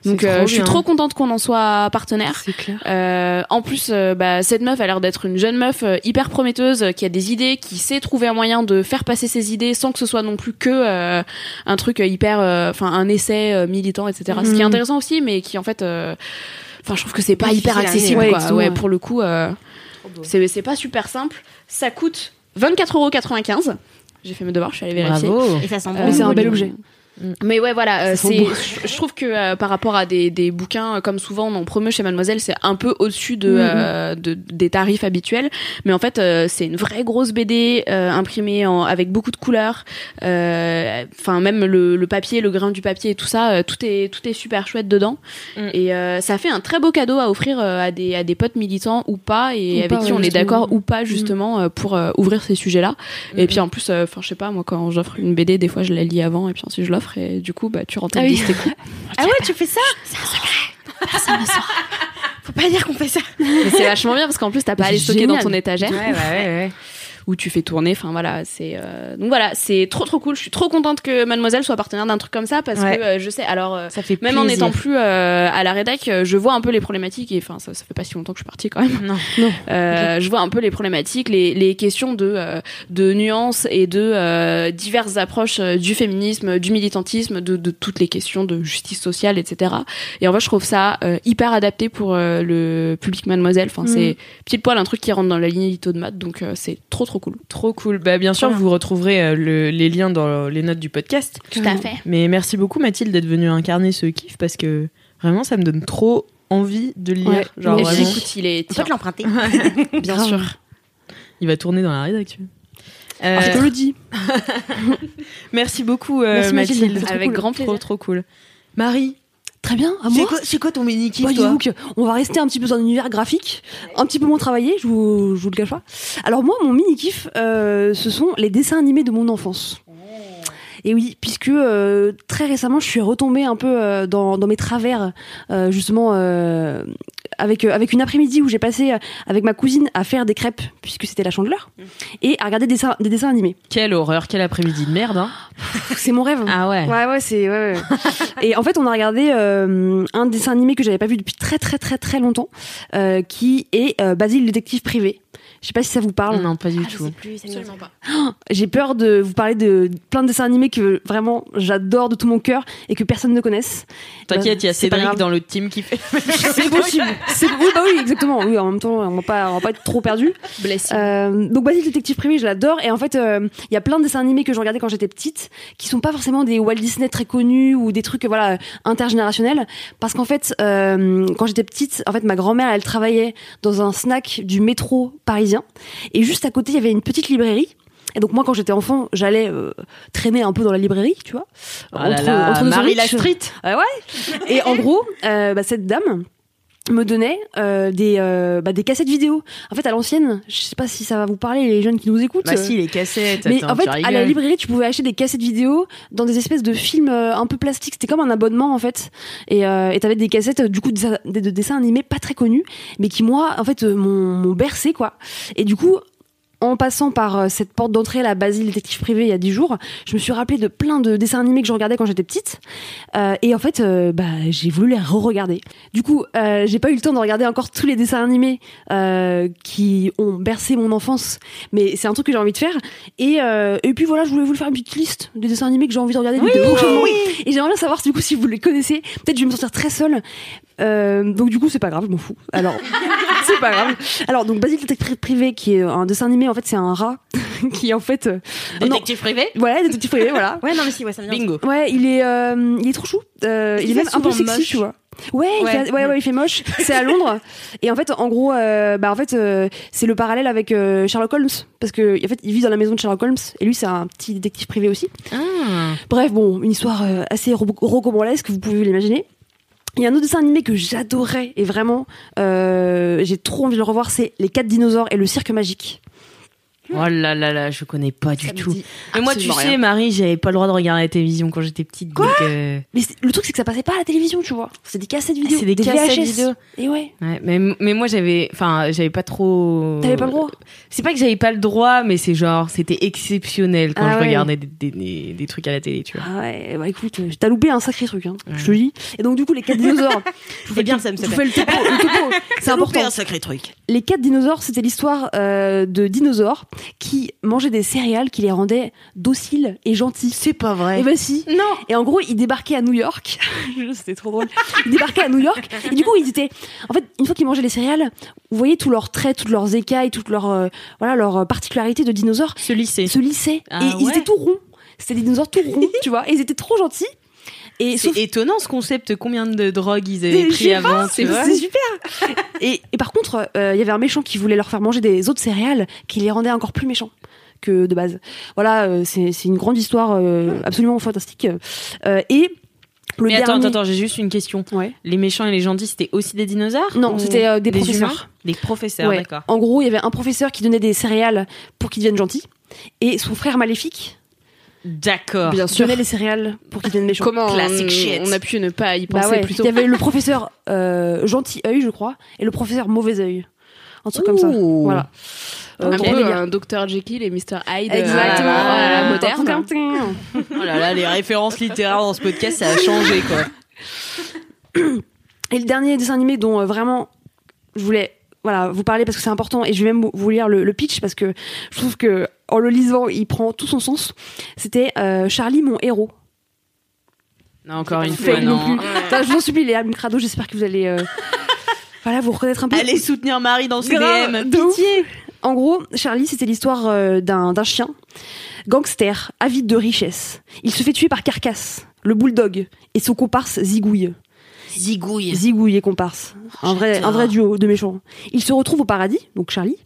Donc euh, je suis trop contente qu'on en soit partenaire. Clair. Euh, en plus, euh, bah, cette meuf a l'air d'être une jeune meuf hyper prometteuse, qui a des idées, qui sait trouver un moyen de faire passer ses idées sans que ce soit non plus que un truc hyper, enfin un essai militant, etc. Ce qui est Mhm. intéressant aussi, mais qui en fait, enfin je trouve que c'est pas hyper accessible. ouais, quoi. exactement, Ouais, ouais. pour le coup, euh, c'est c'est pas super simple. Ça coûte 24,95€. J'ai fait mes devoirs, je suis allée vérifier. Bravo. Et ça sent Euh, bon. Mais c'est un bel objet. Mais ouais, voilà, euh, C'est. Je trouve que euh, par rapport à des, des bouquins, euh, comme souvent on en promeut chez Mademoiselle, c'est un peu au-dessus de, Mhm. euh, de- des tarifs habituels. Mais en fait, euh, c'est une vraie grosse BD euh, imprimée en, avec beaucoup de couleurs. Euh, Enfin, même le, le papier, le grain du papier et tout ça, euh, tout est tout est super chouette dedans. Mm. Et euh, ça fait un très beau cadeau à offrir à des à des potes militants ou pas et Ou avec pas, qui on est d'accord ou pas justement euh, pour euh, ouvrir ces sujets-là. Et Mm. puis en plus, enfin je sais pas, moi quand j'offre une BD, des fois je la lis avant et puis ensuite je l'offre et du coup bah tu Ah oui. rentabilises tes coûts. Ah ouais, tu fais ça Faut pas dire qu'on fait ça. Mais c'est vachement bien parce qu'en plus t'as pas à les C'est stocker dans ton étagère Ouais, ouais, ouais. ouais. Où tu fais tourner. Enfin voilà, c'est euh, donc voilà, c'est trop trop cool. Je suis trop contente que Mademoiselle soit partenaire d'un truc comme ça parce Ouais. que euh, je sais. Alors euh, Ça fait même en n'étant plus à la rédac, je vois un peu les problématiques et enfin ça, ça fait pas si longtemps que je suis partie quand même. Non. [LAUGHS] Non. Je vois un peu les problématiques, les, les questions de de nuances et de diverses approches du féminisme, du militantisme, de, de toutes les questions de justice sociale, etc. Et en fait, je trouve ça hyper adapté pour le public Mademoiselle. Enfin, c'est pile poil un truc qui rentre dans la ligne de maths, donc c'est trop trop cool. Trop cool. Bah, bien sûr, Trop vous retrouverez euh, le- les liens dans les notes du podcast. Tout à fait. Mais merci beaucoup, Mathilde, d'être venue incarner ce kiff parce que vraiment, ça me donne trop envie de le lire. Ouais. Genre, vraiment, écoute, il est tiens, te l'emprunter. [LAUGHS] bien [LAUGHS] sûr. il va tourner dans la rédaction. Euh, Je te le dis. [LAUGHS] merci beaucoup, euh, Merci, Mathilde. Trop Avec cool. grand Trop, plaisir. trop cool. Marie, Très bien. À c'est moi. quoi, c'est quoi ton mini-kiff, Bah, toi que on va rester un petit peu dans un univers graphique, un petit peu moins travaillé, je vous, je vous le cache pas. Alors moi, mon mini kiff, euh, ce sont les dessins animés de mon enfance. Et oui, puisque euh, très récemment, je suis retombée un peu euh, dans, dans mes travers, euh, justement, euh, avec, euh, avec une après-midi où j'ai passé euh, avec ma cousine à faire des crêpes, puisque c'était la chandeleur, et à regarder des dessins, des dessins animés. Quelle horreur, quel après-midi de merde, hein. C'est mon rêve. Ah ouais. Ouais, ouais, c'est. Ouais, ouais. [LAUGHS] et en fait, on a regardé euh, un dessin animé que j'avais pas vu depuis très, très, très, très longtemps, euh, qui est euh, Basile, le détective privé. Je sais pas si ça vous parle. Non, pas du Ah, je tout. sais plus, Absolument pas. J'ai peur de vous parler de plein de dessins animés que vraiment j'adore de tout mon cœur et que personne ne connaisse. T'inquiète, il y a pas Cédric dans le team qui fait. C'est possible. C'est- Oui, bah oui, exactement. Oui, en même temps, on va pas, on va pas être trop perdu. Blessé. Euh, donc Basile le détective privé, je l'adore. Et en fait, euh, il y a plein de dessins animés que je regardais quand j'étais petite, qui sont pas forcément des Walt Disney très connus ou des trucs voilà intergénérationnels, parce qu'en fait, euh, quand j'étais petite, en fait, ma grand-mère, elle travaillait dans un snack du métro parisien, et juste à côté, il y avait une petite librairie. Et donc moi, quand j'étais enfant, j'allais euh, traîner un peu dans la librairie, tu vois, Oh là là, Marie. Lastritte. Euh, ouais. Et en gros, euh, bah, cette dame me donnait euh, des euh, bah, des cassettes vidéo. En fait, à l'ancienne, je sais pas si ça va vous parler les jeunes qui nous écoutent. Bah si, les cassettes. Mais attends, en fait, à la librairie, tu pouvais acheter des cassettes vidéo dans des espèces de films euh, un peu plastiques. C'était comme un abonnement en fait. Et euh, et t'avais des cassettes euh, du coup de, dessins- de, de dessins animés pas très connus, mais qui moi en fait euh, m'ont m'ont bercé quoi. Et du coup. En passant par euh, cette porte d'entrée, la Basile détective privé, il y a 10 jours, je me suis rappelé de plein de dessins animés que je regardais quand j'étais petite. Euh, et en fait, euh, bah, j'ai voulu les re-regarder. Du coup, euh, j'ai pas eu le temps de regarder encore tous les dessins animés qui ont bercé mon enfance, mais c'est un truc que j'ai envie de faire. Et, et puis voilà, je voulais vous faire une petite liste des dessins animés que j'ai envie de regarder. vidéos prochainement. Et j'aimerais bien savoir du coup si vous les connaissez. Peut-être je vais me sentir très seule. Euh, donc du coup c'est pas grave, je m'en fous. Alors [LAUGHS] c'est pas grave. Alors donc Basile détective privé qui est un dessin animé en fait c'est un rat [LAUGHS] qui en fait euh, non, Détective privé voilà détective privé voilà. Ouais, non, mais si, ouais, ça me. Bingo. Ouais, il est, euh, il est trop chou. Euh, il, Il est même un peu sexy, moche. tu vois. Ouais, il Ouais. fait, ouais, ouais, il fait moche. [LAUGHS] C'est à Londres. Et en fait, en gros, euh, bah en fait, euh, c'est le parallèle avec euh, Sherlock Holmes parce que en fait, il vit dans la maison de Sherlock Holmes et lui, c'est un petit détective privé aussi. Ah. Bref, bon, une histoire euh, assez ro- rocambolesque, vous pouvez l'imaginer. Il y a un autre dessin animé que j'adorais et vraiment, euh, j'ai trop envie de le revoir, c'est Les quatre dinosaures et le cirque magique. Oh là là là, je connais pas du tout. Mais moi, tu sais, rien. Marie, j'avais pas le droit de regarder la télévision quand j'étais petite. donc, euh, Mais le truc, c'est que ça passait pas à la télévision, tu vois. C'est des cassettes vidéo. c'est des cassettes VHS. vidéo. Et ouais. ouais, mais, mais moi, j'avais, enfin, j'avais pas trop. T'avais pas le droit. C'est pas que j'avais pas le droit, mais c'est genre, c'était exceptionnel quand Ah je ouais. regardais des, des, des- des trucs à la télé, tu vois. Ah ouais, bah écoute, euh, t'as loupé un sacré truc, hein, Ouais. je te le dis. Et donc du coup, les quatre [LAUGHS] dinosaures. je fais bien, ça me je fais le topo, topo. [LAUGHS] C'est important. sacré truc. Les quatre dinosaures, c'était l'histoire euh, de dinosaures qui mangeaient des céréales qui les rendaient dociles et gentils. C'est pas vrai. Et bah si. Non Et en gros, ils débarquaient à New York. [LAUGHS] C'était trop drôle. Ils débarquaient à New York. Et du coup, ils étaient. En fait, une fois qu'ils mangeaient les céréales, vous voyez tous leurs traits, toutes leurs écailles, toutes leurs euh, voilà leurs euh, particularités de dinosaures Ce lycée. se lissaient. Ah et ils étaient tout ronds. C'était des dinosaures tout ronds, tu vois. Et ils étaient trop gentils. Et C'est sauf étonnant ce concept, combien de drogues ils avaient pris avant, c'est super. [LAUGHS] et, et par contre, euh, il y avait un méchant qui voulait leur faire manger des autres céréales qui les rendaient encore plus méchants que de base. Voilà, euh, c'est une grande histoire euh, absolument fantastique. Et le Mais attends, dernier... attends, attends, j'ai juste une question. Ouais. Les méchants et les gentils, c'était aussi des dinosaures Non, c'était des professeurs. Des professeurs, Ouais. d'accord. En gros, il y avait un professeur qui donnait des céréales pour qu'ils deviennent gentils, et son frère maléfique D'accord. Bien sûr. donnait les céréales pour qu'ils deviennent méchants. Comment Classic on, shit. on a pu ne pas y Bah penser ouais. plus tôt Il y avait le [LAUGHS] professeur euh, gentil œil, je crois, et le professeur mauvais œil. Un truc comme ça. Ouh. Voilà. Euh, un peu un Dr Jekyll et Mr Hyde Exactement. euh, Euh, moderne. Oh là là, les références littéraires dans ce podcast, ça a changé, quoi. Et le dernier dessin animé dont euh, vraiment je voulais voilà, vous parler parce que c'est important et je vais même vous- lire le, le pitch parce que je trouve que en le lisant il prend tout son sens. C'était euh, Charlie mon héros. Non, encore une fois, non, non. je vous en supplie les Album Crado, j'espère que vous allez euh, [LAUGHS] voilà vous reconnaître un peu. Allez soutenir Marie dans ce DM. ouf. En gros, Charlie, c'était l'histoire euh, d'un d'un chien, gangster, avide de richesse. Il se fait tuer par Carcasse, le bulldog, et son comparse Zigouille. Zigouille. Zigouille et comparse. Un vrai, un vrai duo de méchants. Il se retrouve au paradis, donc Charlie,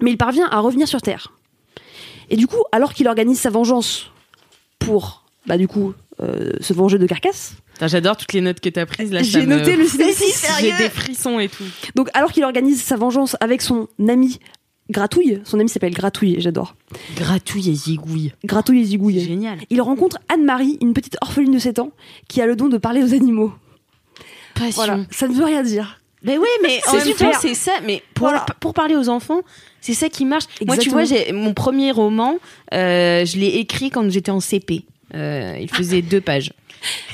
mais il parvient à revenir sur Terre. Et du coup, alors qu'il organise sa vengeance pour, bah du coup, euh, se venger de Carcasse, J'adore toutes les notes que t'as prises là. j'ai me- noté le synopsis. J'ai des frissons et tout. Donc, alors qu'il organise sa vengeance avec son ami Gratouille, son ami s'appelle Gratouille, j'adore. Gratouille et zigouille. Gratouille et Zigouille. Génial. Il rencontre Anne-Marie, une petite orpheline de 7 ans, qui a le don de parler aux animaux. Passion. Voilà, ça ne veut rien dire. Mais oui, mais en C'est même super. temps, c'est ça. Mais pour, Voilà. pour parler aux enfants, c'est ça qui marche. Moi, tu vois, j'ai mon premier roman, euh, je l'ai écrit quand j'étais en CP. Euh, il faisait deux pages.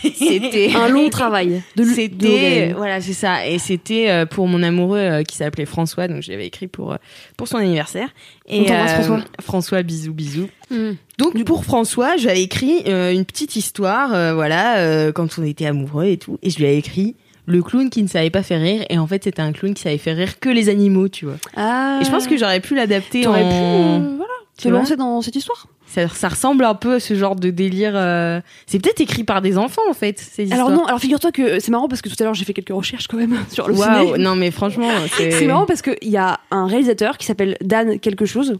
C'était Un long travail. C'était l'organisme. voilà, c'est ça. Et c'était euh, pour mon amoureux euh, qui s'appelait François, donc je l'avais écrit pour euh, pour son anniversaire. Et On t'embrasse, François. François, bisous, bisous. Hmm. Donc pour François, j'avais écrit euh, une petite histoire, euh, voilà, euh, quand on était amoureux et tout, et je lui ai écrit le clown qui ne savait pas faire rire, et en fait c'était un clown qui savait faire rire que les animaux, tu vois. Ah. Et je pense que j'aurais pu l'adapter en... pu, euh, voilà. te lancer dans cette histoire ça, ça ressemble un peu à ce genre de délire. euh, C'est peut-être écrit par des enfants en fait. Ces Alors non, alors figure-toi que c'est marrant parce que tout à l'heure j'ai fait quelques recherches quand même [LAUGHS] sur le Waouh, ciné. non mais franchement, [LAUGHS] c'est marrant parce qu'il y a un réalisateur qui s'appelle Dan quelque chose.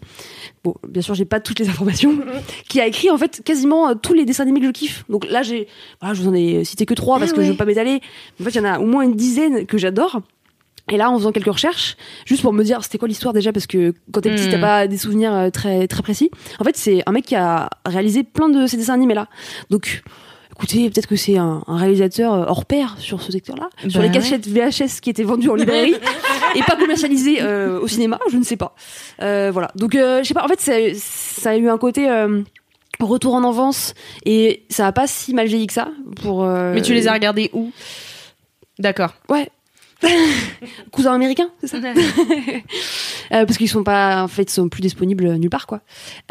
Bon, bien sûr, j'ai pas toutes les informations. [LAUGHS] qui a écrit en fait quasiment euh, tous les dessins animés que je kiffe. Donc là, j'ai, voilà, je vous en ai cité que trois parce Ah que je ouais. veux pas m'étaler. En fait, il y en a au moins une dizaine que j'adore. Et là, en faisant quelques recherches, juste pour me dire c'était quoi l'histoire déjà, parce que quand t'es petit, Hmm. t'as pas des souvenirs euh, très très précis. En fait, c'est un mec qui a réalisé plein de ces dessins animés là. Donc, écoutez, peut-être que c'est un, un réalisateur euh, hors pair sur ce secteur-là, sur Bah les ouais. cachettes VHS qui étaient vendues en [LAUGHS] librairie et pas commercialisées euh, au cinéma, je ne sais pas. Euh, voilà. Donc, euh, je sais pas. En fait, ça, a eu un côté. Retour en enfance et ça a pas si mal vieilli que ça pour. Mais tu les as regardés où? D'accord. Ouais. [LAUGHS] Cousin américain, c'est ça [LAUGHS] Euh, Parce qu'ils sont pas, en fait, ils sont plus disponibles nulle part, quoi.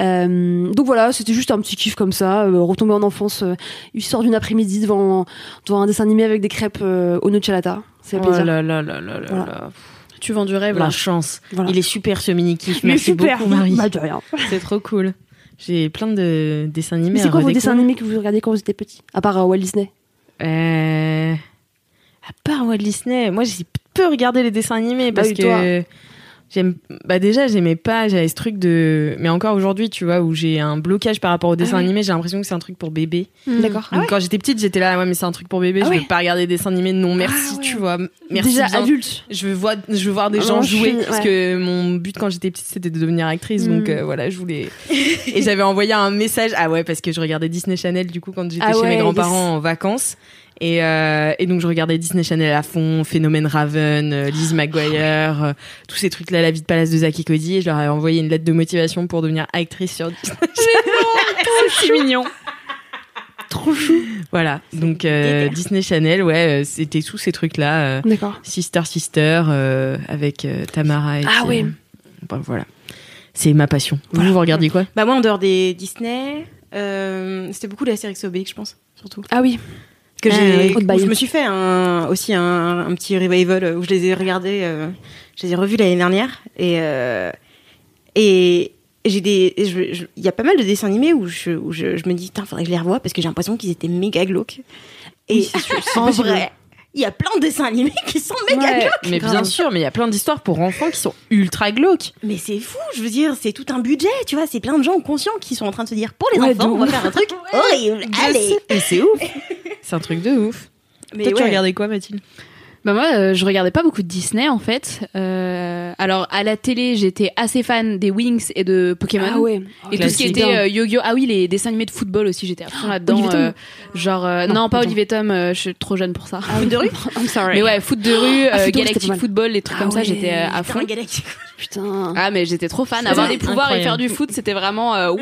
Euh, donc voilà, c'était juste un petit kiff comme ça, euh, retomber en enfance, euh, histoire d'une après-midi devant, devant un dessin animé avec des crêpes euh, au nocciolata. C'est Oh plaisir. là là là là là Voilà. là. Tu vends du rêve La là. chance. Voilà. Il est super ce mini kiff. Mais Merci super, beaucoup Marie. Bah, de rien. [LAUGHS] C'est trop cool. J'ai plein de dessins animés. Mais c'est quoi vos dessins animés que vous regardiez quand vous étiez petit? À part euh, Walt Disney Euh, À part Walt Disney, moi j'ai peu regardé les dessins animés Bah parce oui, toi. que j'aime. Bah déjà j'aimais pas, j'avais ce truc de. Mais encore aujourd'hui, tu vois, où j'ai un blocage par rapport aux dessins ouais. animés, j'ai l'impression que c'est un truc pour bébé. D'accord. Donc quand j'étais petite, j'étais là, ouais, mais c'est un truc pour bébé, Ah je ouais. veux pas regarder des dessins animés, non merci, Ah ouais. tu vois. Merci Déjà bien. adulte. Je veux voir, je veux voir des Ah gens non, jouer suis- parce ouais. que mon but quand j'étais petite c'était de devenir actrice donc Mm. euh, voilà je voulais et j'avais envoyé un message ah ouais parce que je regardais Disney Channel du coup quand j'étais Ah chez ouais, mes grands-parents yes. en vacances et, euh, et donc je regardais Disney Channel à fond Phénomène Raven euh, Liz McGuire euh, tous ces trucs là La vie de palace de Zack et Cody et je leur ai envoyé une lettre de motivation pour devenir actrice sur Disney [LAUGHS] C'est mignon. Trop chou. voilà donc euh, Disney Channel ouais euh, c'était tous ces trucs là D'accord. Sister Sister euh, avec euh, Tamara et Ah euh, bon, voilà c'est ma passion vous Voilà. vous regardez quoi? Bah moi en dehors des Disney, euh, c'était beaucoup l'Astérix Obélix, je pense, surtout. Ah oui. Que Ah, j'ai, oui, Baille. je me suis fait un, aussi un, un petit revival où je les ai regardés, euh, je les ai revus l'année dernière et euh, et j'ai des, et je- je- il y a pas mal de dessins animés où je, où je, je me dis, putain, faudrait que je les revoie parce que j'ai l'impression qu'ils étaient méga glauques. Et [LAUGHS] en possible. vrai, il y a plein de dessins animés [LAUGHS] qui sont méga Ouais. glauques. Mais bien sûr, mais il y a plein d'histoires pour enfants qui sont ultra glauques. Mais c'est fou, je veux dire, c'est tout un budget, tu vois, c'est plein de gens conscients qui sont en train de se dire, pour les Ouais, enfants, on va faire un truc [LAUGHS] horrible. Allez. Et c'est ouf. [LAUGHS] C'est un truc de ouf. Mais Toi, tu ouais. regardais quoi, Mathilde? Bah moi, euh, je regardais pas beaucoup de Disney en fait. Euh, alors à la télé, j'étais assez fan des Wings et de Pokémon. Ah ouais. Et tout ce qui était euh, yo-yo, ah oui, les dessins animés de football aussi, j'étais à fond là-dedans. Euh, genre, euh, non, Non, pas. Olivier Tom, euh, je suis trop jeune pour ça. Foot de rue? [LAUGHS] I'm sorry. Mais ouais, foot de rue, Ah, euh, foot de rue, c'était Galactic. Football, les trucs Ah comme ça, j'étais euh, à fond. Putain, Galactic. Putain. Ah mais j'étais trop fan. Avoir des pouvoirs et faire du foot, c'était vraiment euh, wouh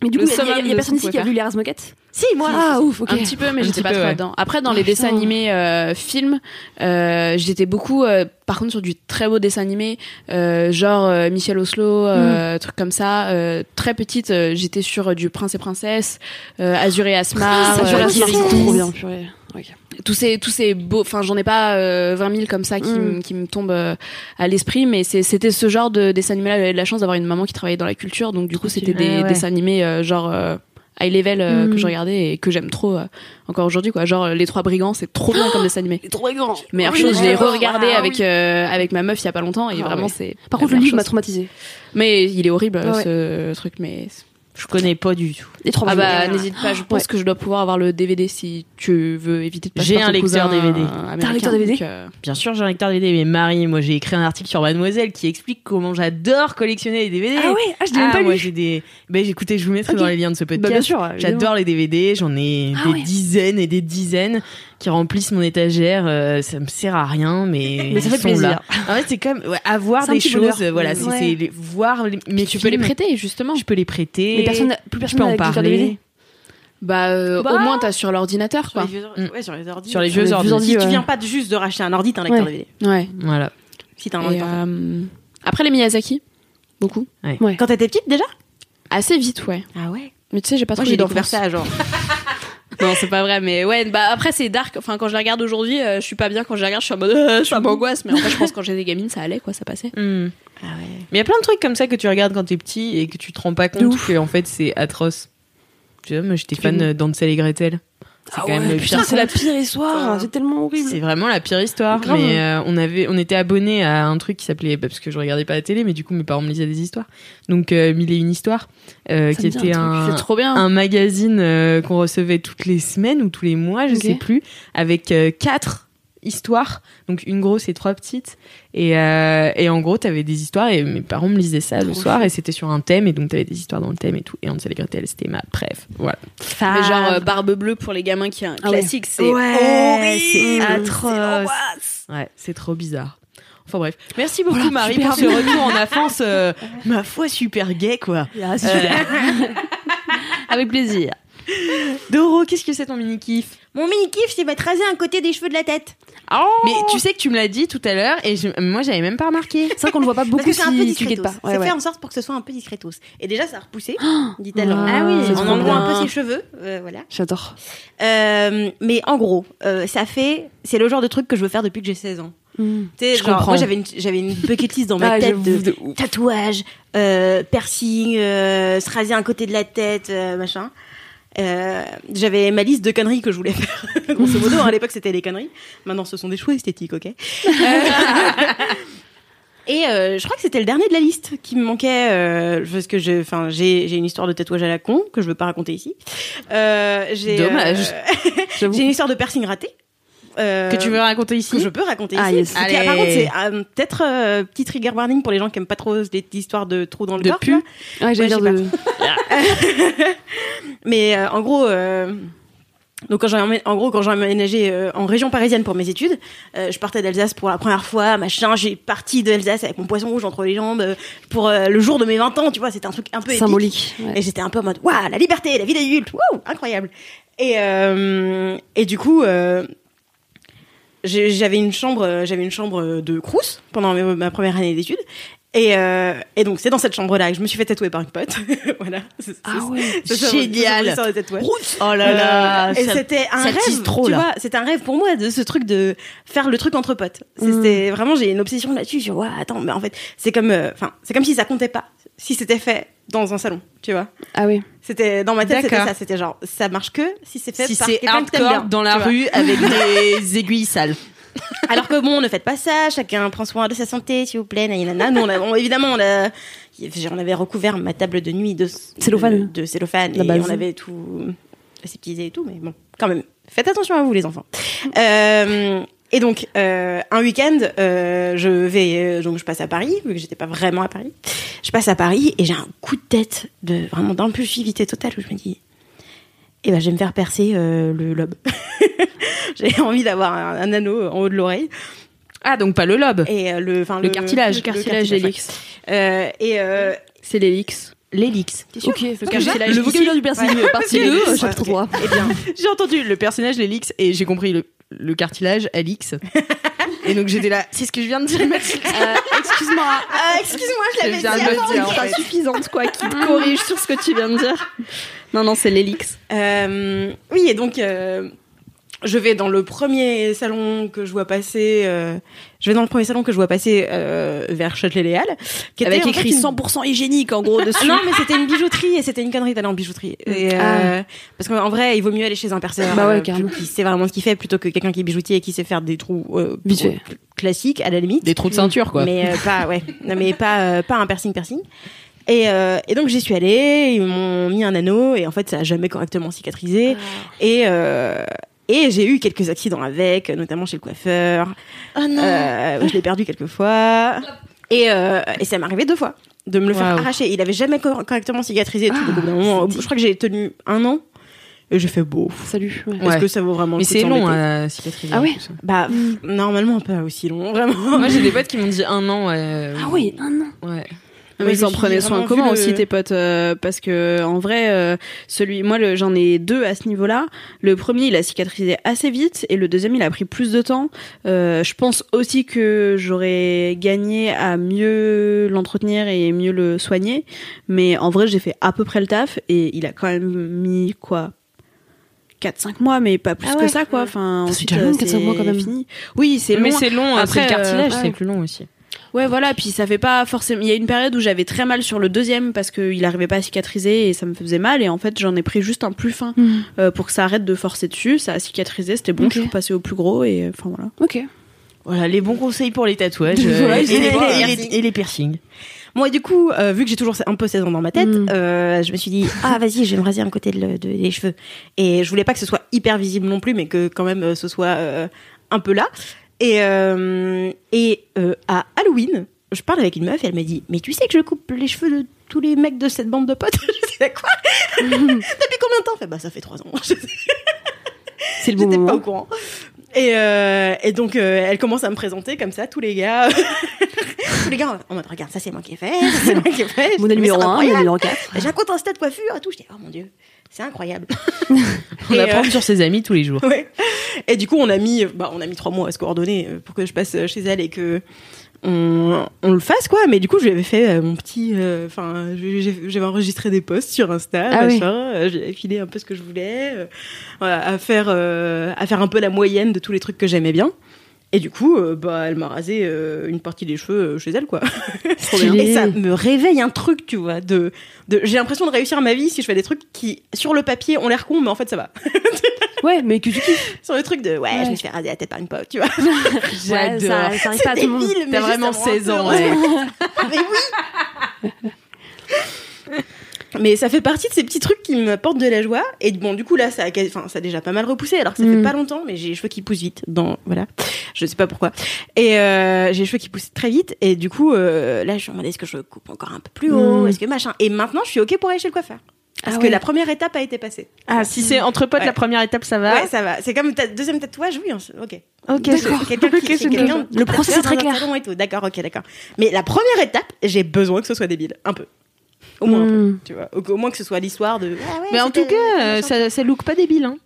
Mais du coup, il y y, a- y personne ici qui a vu les Raz Moquettes? Si, moi. Ah ouf, ok. Un petit peu, mais j'étais pas peu, trop ouais. là-dedans. Après, dans Oh, les dessins putain. animés euh, films, euh, j'étais beaucoup, euh, par contre, sur du très beau dessin animé, euh, genre euh, Michel Oslo, euh, trucs comme ça. Euh, très petite, euh, j'étais sur du Prince et Princesse, euh, Azur et Asmar, Kirikou. c'est trop bien, purée. Ok. tous ces tous ces beaux. Enfin, j'en ai pas euh, 20 000 comme ça qui, Mm. me- qui me tombent euh, à l'esprit, mais c'était ce genre de dessin animé-là. J'avais de la chance d'avoir une maman qui travaillait dans la culture, donc du coup, c'était des Ah ouais. dessins animés euh, genre. High level euh, Mm. que je regardais et que j'aime trop euh, encore aujourd'hui quoi genre euh, les trois brigands c'est trop bien [GASPS] comme dessin animé C'est trop grand. Meilleure Oui, chose, je l'ai re-regardé ah, avec euh, avec ma meuf il y a pas longtemps et Ah, vraiment ouais. c'est. Par contre, le livre m'a traumatisé. Mais il est horrible Ah ouais. ce truc, mais. Je connais pas du tout. Les trois Ah bah n'hésite pas, je pense Ouais. que je dois pouvoir avoir le DVD si tu veux éviter de passer J'ai par un lecteur DVD. euh, T'as un lecteur DVD? donc, euh, Bien sûr, j'ai un lecteur DVD, mais Marie, moi, j'ai écrit un article sur Mademoiselle qui explique comment j'adore collectionner les DVD. Ah ouais, ah, je l'ai même Ah, pas moi, lu. j'ai des. Ben, écoutez, je vous mettrai dans les liens de ce Bah, podcast. bien sûr. J'adore les DVD, j'en ai Ah des ouais. dizaines et des dizaines qui remplissent mon étagère. euh, ça me sert à rien, mais, [LAUGHS] Mais ça fait ils sont plaisir. là. En fait, c'est comme ouais, avoir des choses. euh, Voilà, c'est Ouais. les- voir les- mes tu peux les prêter justement. Je peux les prêter. Mais personne, plus je personne peux en parler. Bah, euh, Bah. au moins t'as sur l'ordinateur Sur quoi. les vieux, ouais, sur les ordi. Sur les vieux ordi. Si tu viens pas de juste de racheter un ordi, t'as un lecteur Ouais. DVD. Ouais. Voilà. Si t'as un euh, Après les Miyazaki, beaucoup. Quand t'étais petite déjà? Assez vite, ouais. Ah ouais? Mais tu sais, j'ai pas Moi trop j'ai découvert ça genre. [LAUGHS] Non, c'est pas vrai, mais ouais, bah après c'est dark. Enfin, quand je la regarde aujourd'hui, euh, je suis pas bien. Quand je la regarde, je suis en mode, euh, je suis en angoisse. Mais en fait, je pense que quand j'étais gamine, ça allait, quoi, ça passait. Hmm. Ah ouais. Mais il y a plein de trucs comme ça que tu regardes quand t'es petit et que tu te rends pas compte que en fait c'est atroce. Tu vois, moi j'étais fan d'Ansel et Gretel. C'est quand même le putain, pire c'est la pire histoire. C'est tellement horrible. C'est vraiment la pire histoire. Grave. Mais euh, on avait, on était abonné à un truc qui s'appelait, bah, parce que je regardais pas la télé, mais du coup mes parents me lisaient des histoires. Donc euh, Mille et une histoires, euh, qui était un truc. un, C'est trop bien. un magazine qu'on recevait toutes les semaines ou tous les mois, je Ok. sais plus, avec quatre histoires, donc une grosse et trois petites. Et, euh, et en gros, t'avais des histoires et mes parents me lisaient ça le soir et c'était sur un thème et donc t'avais des histoires dans le thème et tout. Et Hansel et Gretel, c'était ma bref. Voilà. Mais genre euh, Barbe Bleue pour les gamins qui est un Ah ouais. classique, c'est Ouais, horrible, c'est atroce. Ouais, c'est trop bizarre. Enfin bref. Merci beaucoup Voilà, Marie pour ce retour en offense, euh, ma foi super gay quoi. Ah, super. [LAUGHS] Avec plaisir. Doro, qu'est-ce que c'est ton mini kiff Mon mini kiff, c'est m'être rasé un côté des cheveux de la tête. Mais tu sais que tu me l'as dit tout à l'heure et je- moi j'avais même pas remarqué. [LAUGHS] C'est vrai qu'on le voit pas beaucoup Parce que c'est un peu si tu guettes pas. Ouais, c'est ouais. fait en sorte pour que ce soit un peu discretos. Et déjà, ça a repoussé, [GASPS] dit-elle. Ah ah oui, oui, c'est en trop enlevant un peu ses cheveux. euh, voilà. J'adore. Euh, mais en gros, euh, ça fait. C'est le genre de truc que je veux faire depuis que j'ai 16 ans. Mm. Tu sais, Je genre, comprends. moi j'avais une, j'avais une bucket list dans [LAUGHS] ma Ah, tête de, euh, piercing, euh, se raser un côté de la tête, euh, machin. Euh, j'avais ma liste de conneries que je voulais faire. [LAUGHS] Grosso modo, hein, à l'époque c'était les conneries. Maintenant ce sont des choix esthétiques, ok. Euh, Et euh, je crois que c'était le dernier de la liste qui me manquait euh, parce que j'ai, enfin, j'ai, j'ai une histoire de tatouage à la con que je veux pas raconter ici. Euh, j'ai, Dommage. euh, [LAUGHS] J'avoue. j'ai une histoire de piercing raté. Euh, Que tu veux raconter ici que je peux raconter Ah, ici. yes. Qui, Allez. par contre, c'est euh, peut-être euh, petit trigger warning pour les gens qui aiment pas trop les histoires de trous dans le De corps. pu. vois. Ouais, j'allais Ouais, dire de. [LAUGHS] Mais euh, en gros, euh, donc quand j'ai en gros quand j'ai emménagé euh, en région parisienne pour mes études, je partais d'Alsace pour la première fois, machin. J'ai parti d'Alsace avec mon poisson rouge entre les jambes pour le jour de mes 20 ans. Tu vois, c'était un truc un peu épique. Symbolique. ouais. Et j'étais un peu en mode, waouh, la liberté, la vie d'adulte, waouh, incroyable. Et, et du coup, j'avais une chambre, j'avais une chambre de Crous pendant ma première année d'études. Et, euh, et donc, c'est dans cette chambre-là que je me suis fait tatouer par une pote. [LAUGHS] voilà. C'est- Ah c'est- ouais. c'est Génial. c'est. Oh là là, Euh, et ça- c'était un ça rêve, trop, tu là. vois, c'était un rêve pour moi de ce truc de faire le truc entre potes. C'était vraiment j'ai une obsession là-dessus. Je dis ouais, attends, mais en fait, c'est comme euh, enfin, c'est comme si ça comptait pas. Si c'était fait dans un salon, tu vois. Ah oui. C'était dans ma tête, c'était D'accord. ça, c'était genre ça marche que si c'est fait si par c'est quelqu'un que t'aimes hardcore bien, dans la tu vois. rue avec des [LAUGHS] aiguilles sales. [LAUGHS] Alors que bon, ne faites pas ça, chacun prend soin de sa santé, s'il vous plaît, nanana. Nous, on a, on- évidemment, on a, on avait recouvert ma table de nuit de Cellophane. de, de cellophane et on avait tout aseptisé et tout, mais bon, quand même, faites attention à vous, les enfants. Euh, et donc, euh, un week-end, euh, je vais, donc je passe à Paris, vu que j'étais pas vraiment à Paris. Je passe à Paris et j'ai un coup de tête de vraiment d'impulsivité totale où je me dis, eh ben, je vais me faire percer euh, le lobe. [LAUGHS] j'ai envie d'avoir un, un anneau en haut de l'oreille Ah donc pas le lobe. et euh, le, enfin Le cartilage. le Cartilage, ouais. l'hélix. Euh, et euh, C'est l'hélix. L'hélix. Ok, le cartilage. le Le vocabulaire du piercing, Ouais. partie Ouais. 2, Ouais. chapitre Ok. 3. Eh bien, [LAUGHS] J'ai entendu le personnage l'hélix et j'ai compris le, le cartilage Alix. [LAUGHS] et donc j'étais là, c'est ce que je viens de dire. Mathilde. Excuse-moi. excuse-moi, je l'avais dit. viens de le avant. dire. en Pas fait. suffisante, quoi, qui te corrige sur ce que tu viens de dire. Non, non, c'est l'hélix. Euh, oui, et donc euh, je vais dans le premier salon que je vois passer. euh, je vais dans le premier salon que je vois passer euh, vers Châtelet-Léal, qui était Avec en écrit fait, une- 100% hygiénique, en gros, Ah [LAUGHS] dessus. non, mais c'était une bijouterie et c'était une connerie d'aller en bijouterie. Et, euh, Parce qu'en vrai, il vaut mieux aller chez un perceur Bah ouais, euh, carrément. qui sait vraiment ce qu'il fait plutôt que quelqu'un qui est bijoutier et qui sait faire des trous euh, Vite fait. classiques à la limite. Des trous de ceinture quoi. Mais euh, pas, ouais. Non, mais pas, euh, pas un piercing piercing. Et, euh, et donc j'y suis allée, ils m'ont mis un anneau et en fait ça a jamais correctement cicatrisé. Et, euh, et j'ai eu quelques accidents avec, notamment chez le coiffeur. Oh non. Euh, je l'ai perdu quelques fois. Et, euh, et ça m'est arrivé deux fois de me le faire arracher. Il avait jamais cor- correctement cicatrisé tout. D'un moment, je crois que j'ai tenu un an. Et j'ai fait beau. Salut. ouais. Est-ce Ouais. que ça vaut vraiment Mais le coup de c'est long à cicatriser. Ah ouais. Bah, pff, normalement pas aussi long, vraiment. Moi j'ai des potes qui m'ont dit un an. ouais. Ah oui, un an. Ouais. Mais Mais ils en prenaient soin vu comment le- aussi tes potes euh, parce que en vrai euh, celui moi le- j'en ai deux à ce niveau-là. Le premier il a cicatrisé assez vite et le deuxième il a pris plus de temps. Euh, je pense aussi que j'aurais gagné à mieux l'entretenir et mieux le soigner, mais en vrai j'ai fait à peu près le taf et il a quand même mis quoi 4-5 mois mais pas plus Ah que ça quoi enfin C'est ensuite, déjà long, euh, 4-5 mois, quand même. fini. oui c'est Mais long c'est long. Après, Après le cartilage euh, c'est ouais. plus long aussi. Ouais, voilà. Puis ça fait pas forcément. Il y a une période où j'avais très mal sur le deuxième parce qu'il arrivait pas à cicatriser et ça me faisait mal. Et en fait, j'en ai pris juste un plus fin Mm. euh, pour que ça arrête de forcer dessus. Ça a cicatrisé, c'était bon. Ok. Je suis repassée au plus gros et euh, enfin voilà. Ok. Voilà, les bons conseils pour les tatouages [LAUGHS] euh, Ouais, et, les, c'est- et les- et les piercings. Moi, du coup, euh, vu que j'ai toujours un peu 16 ans dans ma tête, Mm. euh, je me suis dit, ah, vas-y, je vais me raser un côté de, le- de- des cheveux. Et je voulais pas que ce soit hyper visible non plus, mais que quand même euh, ce soit euh, un peu là. Et, euh, et euh, à Halloween, je parle avec une meuf et elle me dit, mais tu sais que je coupe les cheveux de tous les mecs de cette bande de potes? [LAUGHS] Je disais, quoi? [LAUGHS] Depuis combien de temps? Fait, bah, ça fait trois ans. [LAUGHS] C'est le bon J'étais pas au courant. Et, euh, et donc, elle commence à me présenter comme ça, tous les gars. tous les gars en mode, regarde, ça c'est moi qui ai fait, ça c'est moi qui ai fait. C'est numéro 1, incroyable. numéro 4. J'ai un compte Insta de coiffure et tout. Je dis, oh mon dieu, c'est incroyable. [LAUGHS] [LAUGHS] On apprend euh, sur ses amis tous les jours. [LAUGHS] ouais. Et du coup, on a mis, bah, on a mis trois mois à se coordonner euh, pour que je passe euh, chez elle et que on, on le fasse quoi. Mais du coup, je lui avais fait euh, mon petit, euh, enfin, j'avais enregistré des posts sur Insta, Ah machin. euh, filé un peu ce que je voulais, euh, voilà, à faire, euh, à faire un peu la moyenne de tous les trucs que j'aimais bien. Et du coup, euh, bah, elle m'a rasé euh, une partie des cheveux euh, chez elle, quoi. [LAUGHS] Et ça me réveille un truc, tu vois. De, de, j'ai l'impression de réussir ma vie si je fais des trucs qui, sur le papier, ont l'air cons, mais en fait, ça va. [LAUGHS] Ouais, mais que tu kiffes. sur le truc de, ouais, Ouais. je me suis fait raser la tête par une pote, tu vois. [LAUGHS] Ouais, ça, ça pas tout le monde. T'as vraiment ça me rend 16 ans, ouais. mais oui. Mais ça fait partie de ces petits trucs qui m'apportent de la joie. Et bon, du coup, là, ça a, enfin, ça a déjà pas mal repoussé. Alors que ça Mm. fait pas longtemps, mais j'ai les cheveux qui poussent vite. Dans, voilà. Je sais pas pourquoi. Et euh, j'ai les cheveux qui poussent très vite. Et du coup, euh, là, je me demandé est-ce que je coupe encore un peu plus haut? Mm. Est-ce que machin? Et maintenant, je suis OK pour aller chez le coiffeur. Parce Ah que ouais. la première étape a été passée. Ah, si c'est entre potes, Ouais. la première étape, ça va? Ouais, ça va. C'est comme ta deuxième tatouage, oui. on- Ok. Ok, D'accord. Quelqu'un qui, [LAUGHS] quelqu'un Le process est très clair. et tout. D'accord, ok, d'accord. Mais la première étape, j'ai besoin que ce soit débile, un peu. Au moins un peu, Mm. tu vois. Au, au moins que ce soit l'histoire de. Ah ouais, Mais en tout cas, euh, ça, ça look pas débile. Hein.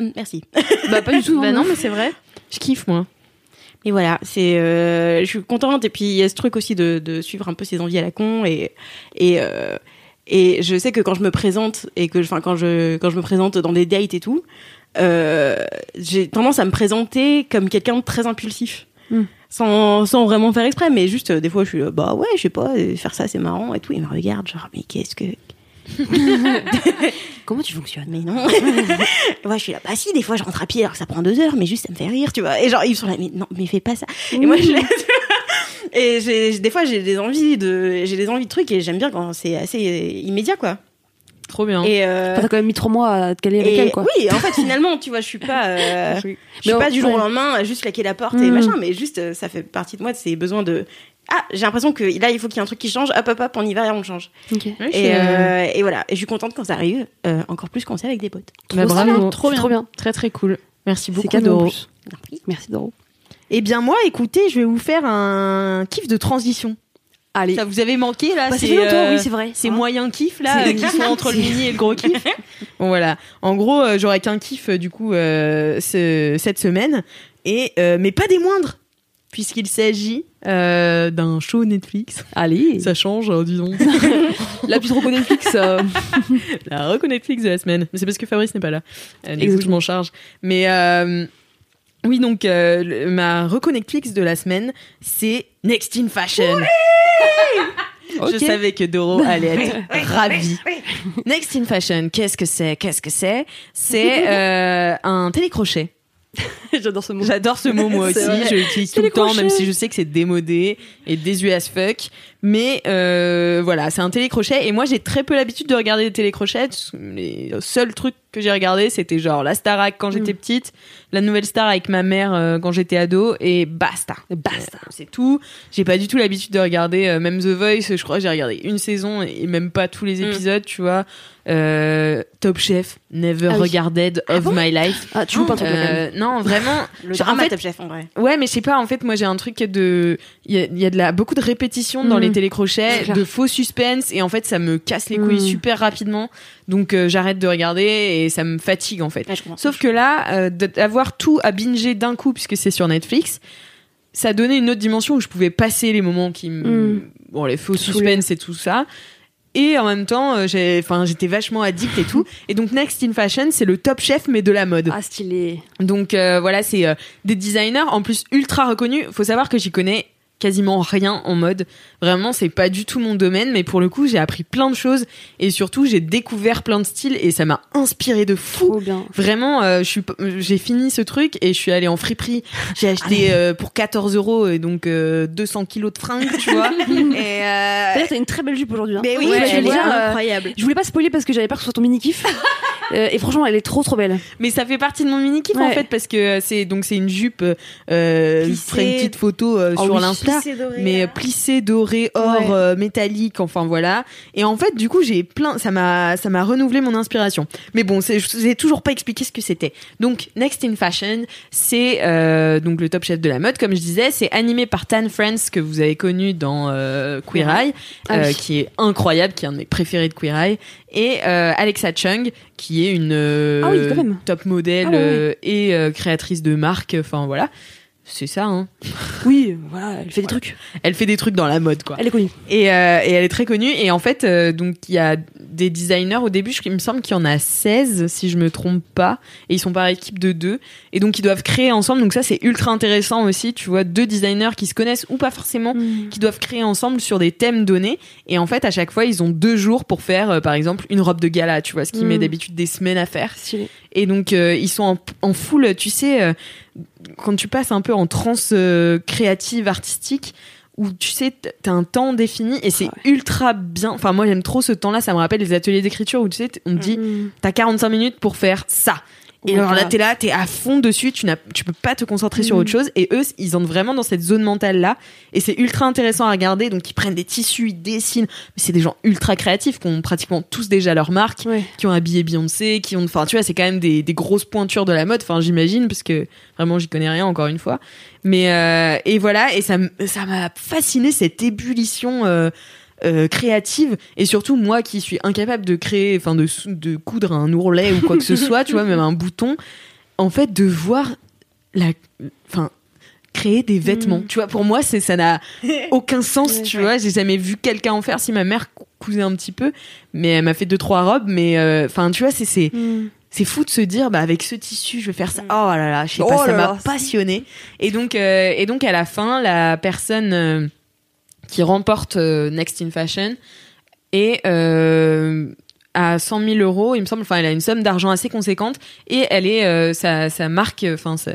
Mm, Merci. Bah, pas du [LAUGHS] tout. Bah hein. non, mais c'est vrai. Je kiffe, moi. Et voilà, c'est, euh, je suis contente. Et puis il y a ce truc aussi de, de suivre un peu ses envies à la con et et euh, et je sais que quand je me présente et que, enfin quand je quand je me présente dans des dates et tout, euh, j'ai tendance à me présenter comme quelqu'un de très impulsif. Mm. Sans, sans vraiment faire exprès, mais juste euh, des fois je suis euh, bah ouais, je sais pas, euh, faire ça c'est marrant et tout. Il me regarde, genre, mais qu'est-ce que. [LAUGHS] Comment tu fonctionnes? Mais non. [LAUGHS] ouais, je suis là, bah si, des fois je rentre à pied alors que ça prend deux heures, mais juste ça me fait rire, tu vois. Et genre, ils sont là, mais non, mais fais pas ça. Et moi, je. [LAUGHS] Et j'ai- des fois, j'ai des envies de, j'ai des envies de trucs et j'aime bien quand c'est assez immédiat, quoi. Trop bien. Et, euh, T'as quand même mis trois mois à te caler avec et elle, quoi. oui, en fait, finalement, tu vois, je suis pas, euh, [LAUGHS] je suis Mais pas on- du jour au lendemain à juste claquer la porte et Mm. machin, mais juste, euh, ça fait partie de moi de ces besoins de, ah, j'ai l'impression que là, il faut qu'il y ait un truc qui change, hop, hop, hop, on y va et on le change. Ok. Ouais, je suis, Et, euh, euh, et voilà. Et je suis contente quand ça arrive, euh, encore plus quand c'est avec des potes. bah, Trop bravo. bien, trop bien. Trop bien. Très très cool. Merci beaucoup, C'est cadeau en Doro. Merci Doro. Eh bien moi, écoutez, je vais vous faire un kiff de transition. Allez. Ça vous avait manqué là Bah, c'est, longtemps, euh, oui, c'est vrai. Ces Hein moyens kiffs là euh, qui sont entre le mini et le gros kiff. [LAUGHS] bon voilà. En gros, euh, j'aurais qu'un kiff euh, du coup euh, ce- cette semaine et mais pas des moindres puisqu'il s'agit euh, d'un show Netflix. Allez. Ça change, hein, dis donc. [LAUGHS] La plus trop Netflix. euh, [LAUGHS] la reco Netflix de la semaine. Mais c'est parce que Fabrice n'est pas là. Euh, du coup, je m'en charge. Mais oui, donc euh, le- ma de la semaine, c'est Next in Fashion. [LAUGHS] Je savais que Doro allait être ravie. Next in Fashion, qu'est-ce que c'est? Qu'est-ce que c'est? C'est euh, un télécrochet. [LAUGHS] J'adore ce mot. J'adore ce mot moi C'est aussi, vrai. je l'utilise tout le temps, même si je sais que c'est démodé et désuet as fuck. Mais euh, voilà, c'est un télécrochet et moi j'ai très peu l'habitude de regarder des télécrochets. Les seuls trucs que j'ai regardé c'était genre la Starac quand j'étais petite, la nouvelle star avec ma mère euh, quand j'étais ado et basta. Basta. Euh, C'est tout. J'ai pas du tout l'habitude de regarder euh, même The Voice. Je crois que j'ai regardé une saison et même pas tous les épisodes, tu vois. Euh, Top Chef, Never Ah oui. Regarded of My Life. Ah, tu même. Euh, non, vraiment. [LAUGHS] Le Genre, drama en fait, Top Chef, en vrai. Ouais, mais je sais pas, en fait, moi j'ai un truc de. Il y a, il y a de la, beaucoup de répétitions dans Mhm. Les C'est télécrochets, de faux suspense, et en fait ça me casse les couilles Mhm. super rapidement. Donc euh, j'arrête de regarder et ça me fatigue en fait. Ouais. Sauf que là, euh, d'avoir tout à binger d'un coup, puisque c'est sur Netflix, ça donnait une autre dimension où je pouvais passer les moments qui me. Mm. Bon, les faux suspense et tout ça. Et en même temps, euh, j'ai, enfin, j'étais vachement addict et tout. [LAUGHS] Et donc, Next in Fashion, c'est le top chef, mais de la mode. Ah, stylé. Donc euh, voilà, c'est euh, des designers en plus ultra reconnus. Faut savoir que j'y connais quasiment rien en mode. Vraiment, c'est pas du tout mon domaine, mais pour le coup, j'ai appris plein de choses et surtout, j'ai découvert plein de styles et ça m'a inspiré de fou. Trop bien. Vraiment, euh, je suis, p- j'ai fini ce truc et je suis allée en friperie. J'ai acheté euh, pour 14 euros et donc euh, 200 kilos de fringues, tu vois. [LAUGHS] et euh, t'as une très belle jupe aujourd'hui. hein. mais oui, Ouais, je dire, euh, incroyable. Je voulais pas spoiler parce que j'avais peur que ce soit ton mini kiff. [LAUGHS] et franchement, elle est trop trop belle. Mais ça fait partie de mon mini kiff en fait parce que c'est donc c'est une jupe. Euh, je ferai une petite photo euh, Oh sur oui. l'insta. Mais euh, plissé doré or Ouais. euh, métallique enfin voilà. Et en fait du coup j'ai plein ça m'a ça m'a renouvelé mon inspiration. Mais bon je vous ai toujours pas expliqué ce que c'était. Donc Next in Fashion c'est euh, donc le top chef de la mode comme je disais. C'est animé par Tan France que vous avez connu dans euh, Queer Eye Ah oui. qui est incroyable qui est un de mes préférés de Queer Eye. Et Alexa Chung qui est une Ah oui, top modèle Ah et créatrice de marque enfin voilà c'est ça hein Oui, voilà, elle fait des trucs. elle fait des trucs dans la mode quoi Elle est connue. et, euh, et elle est très connue. Et en fait, euh, donc il y a des designers au début. je- Il me semble qu'il y en a 16 si je me trompe pas. Et ils sont par équipe de deux. Et donc ils doivent créer ensemble. Donc ça c'est ultra intéressant aussi. Tu vois deux designers qui se connaissent ou pas forcément, qui doivent créer ensemble sur des thèmes donnés. Et en fait à chaque fois ils ont deux jours pour faire euh, par exemple une robe de gala. Tu vois ce qui Mm. met d'habitude des semaines à faire. Et donc euh, ils sont en, en full, tu sais, euh, quand tu passes un peu en transe euh, créative, artistique, où tu sais, t'as un temps défini et c'est Ouais. ultra bien. Enfin, moi j'aime trop ce temps-là, ça me rappelle les ateliers d'écriture où tu sais, on te dit, Mm. t'as 45 minutes pour faire ça. Et alors là, t'es là, t'es à fond dessus, tu n'as, tu peux pas te concentrer sur Mhm. autre chose. Et eux, ils entrent vraiment dans cette zone mentale là. Et c'est ultra intéressant à regarder. Donc, ils prennent des tissus, ils dessinent. Mais c'est des gens ultra créatifs qui ont pratiquement tous déjà leur marque Ouais. qui ont habillé Beyoncé, qui ont, enfin, tu vois, c'est quand même des, des grosses pointures de la mode. Enfin, j'imagine, parce que vraiment, j'y connais rien encore une fois. Mais euh, et voilà, et ça, ça m'a fasciné cette ébullition. euh, euh, créative et surtout moi qui suis incapable de créer enfin de, de coudre un ourlet ou quoi que ce [LAUGHS] soit tu vois même un bouton en fait de voir la enfin créer des vêtements. Tu vois pour moi c'est ça n'a [LAUGHS] aucun sens tu vois. J'ai jamais vu quelqu'un en faire si ma mère cou- cousait un petit peu mais elle m'a fait deux trois robes mais euh, enfin tu vois c'est c'est Mm. c'est fou de se dire bah avec ce tissu je vais faire ça. Oh là là je sais Oh pas ça m'a passionné. Et donc euh, et donc à la fin la personne qui remporte euh, Next in Fashion. Est euh, à 100 000 euros il me semble enfin elle a une somme d'argent assez conséquente. Et elle est euh, sa, marque enfin sa,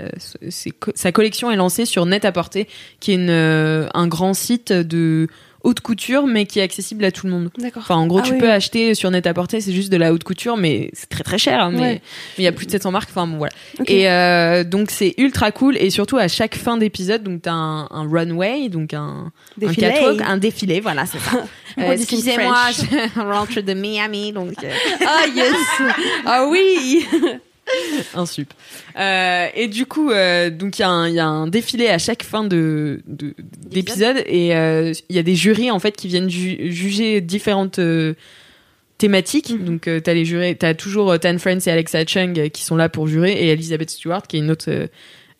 sa collection est lancée sur Net à porter qui est un grand site de haute couture mais qui est accessible à tout le monde D'accord. Enfin, en gros, Ah tu oui. peux acheter sur net à porter, c'est juste de la haute couture, mais c'est très très cher. hein, mais Ouais. mais il y a plus de 700 marques. Enfin, bon, voilà. Et euh, donc, c'est ultra cool. Et surtout, à chaque fin d'épisode, donc t'as un, un runway, donc un, Défilé. un catwalk, un défilé. Voilà, c'est ça. [LAUGHS] Euh, Excusez-moi, [LAUGHS] je rentre de Miami, donc. euh, [LAUGHS] Ah yes Ah oui [LAUGHS] un sup. Euh, et du coup, euh, donc il y, a un- il y a un défilé à chaque fin de de- d'épisode et euh, il y a des jurys en fait qui viennent ju- juger différentes thématiques. Donc euh, t'as les jurés, t'as toujours Tan France et Alexa Chung qui sont là pour jurer et Elizabeth Stewart qui est une autre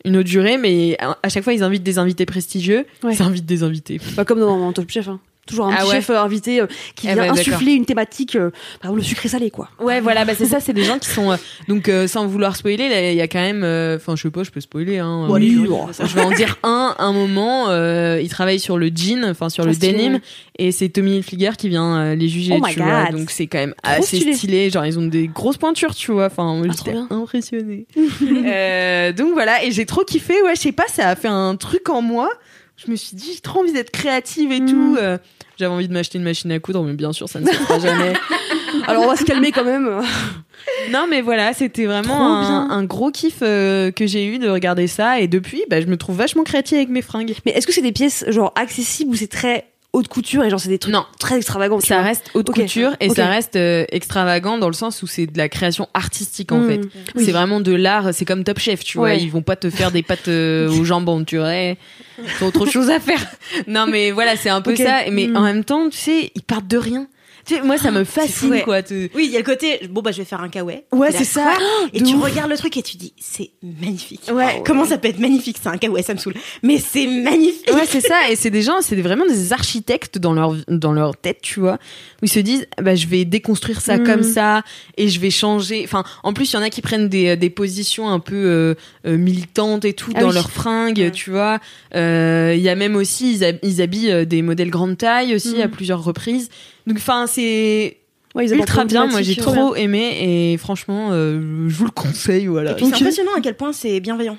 une autre jurée, mais à, à chaque fois ils invitent des invités prestigieux. Ouais. Ils invitent des invités. Bah, comme dans, dans Top Chef. Hein. Toujours un Ah petit ouais. chef invité euh, qui Eh vient insuffler une thématique, euh, par exemple le sucré salé quoi. Ouais, voilà, bah c'est ça, c'est des gens qui sont euh, donc euh, sans vouloir spoiler, il y a quand même, euh, enfin je sais pas, je peux spoiler. Hein, Bon, allez, je- vais en dire un, un moment. Euh, il travaille sur le jean, enfin sur Ah, le denim, et c'est Tommy Hilfiger qui vient les juger. Oh tu vois. Donc c'est quand même Trop assez stylé. stylé. Genre ils ont des grosses pointures, tu vois. Enfin, Ah, j'étais impressionnée. [LAUGHS] Euh, donc voilà, et j'ai trop kiffé. Ouais, je sais pas, ça a fait un truc en moi. Je me suis dit, j'ai trop envie d'être créative et Mm. tout. Euh, J'avais envie de m'acheter une machine à coudre, mais bien sûr, ça ne se fera jamais. [LAUGHS] Alors on va se calmer quand même. [LAUGHS] Non, mais voilà, c'était vraiment un gros kiff euh, que j'ai eu de regarder ça. Et depuis, bah, je me trouve vachement créative avec mes fringues. Mais est-ce que c'est des pièces genre accessibles ou c'est très haute couture et genre c'est des trucs Non. très extravagants Ça reste haute couture et ça reste euh, extravagant dans le sens où c'est de la création artistique en Mm. fait. Oui. C'est vraiment de l'art, c'est comme Top Chef, tu vois. Ils vont pas te faire des pâtes euh, au jambon, tu vois. Ils ont autre chose à faire. [LAUGHS] Non, mais voilà, c'est un peu ça. Mais Mm. en même temps, tu sais, ils partent de rien. Tu sais, moi, ça me [GASPS] fascine, ouais. quoi. te- Oui, il y a le côté, bon, bah, je vais faire un kawaii. Ouais, c'est ça. quoi Et tu ouf. regardes le truc et tu dis, c'est magnifique. Ouais. Comment ça peut être magnifique C'est un kawaii, ça me saoule. Mais c'est magnifique. Ouais, c'est ça. Et c'est des gens, c'est vraiment des architectes dans leur, dans leur tête, tu vois, où ils se disent, bah, je vais déconstruire ça Mm. comme ça et je vais changer. Enfin, en plus, il y en a qui prennent des, des positions un peu euh, euh, militantes et tout Ah dans oui. leurs fringues, Ouais. tu vois. Euh, Il y a même aussi, ils, hab- ils habillent des modèles grande taille aussi Mm. à plusieurs reprises. Donc, enfin, c'est Ouais, ultra bien. Moi, j'ai trop aimé et franchement, euh, je vous le conseille, voilà. Et puis c'est impressionnant à quel point c'est bienveillant.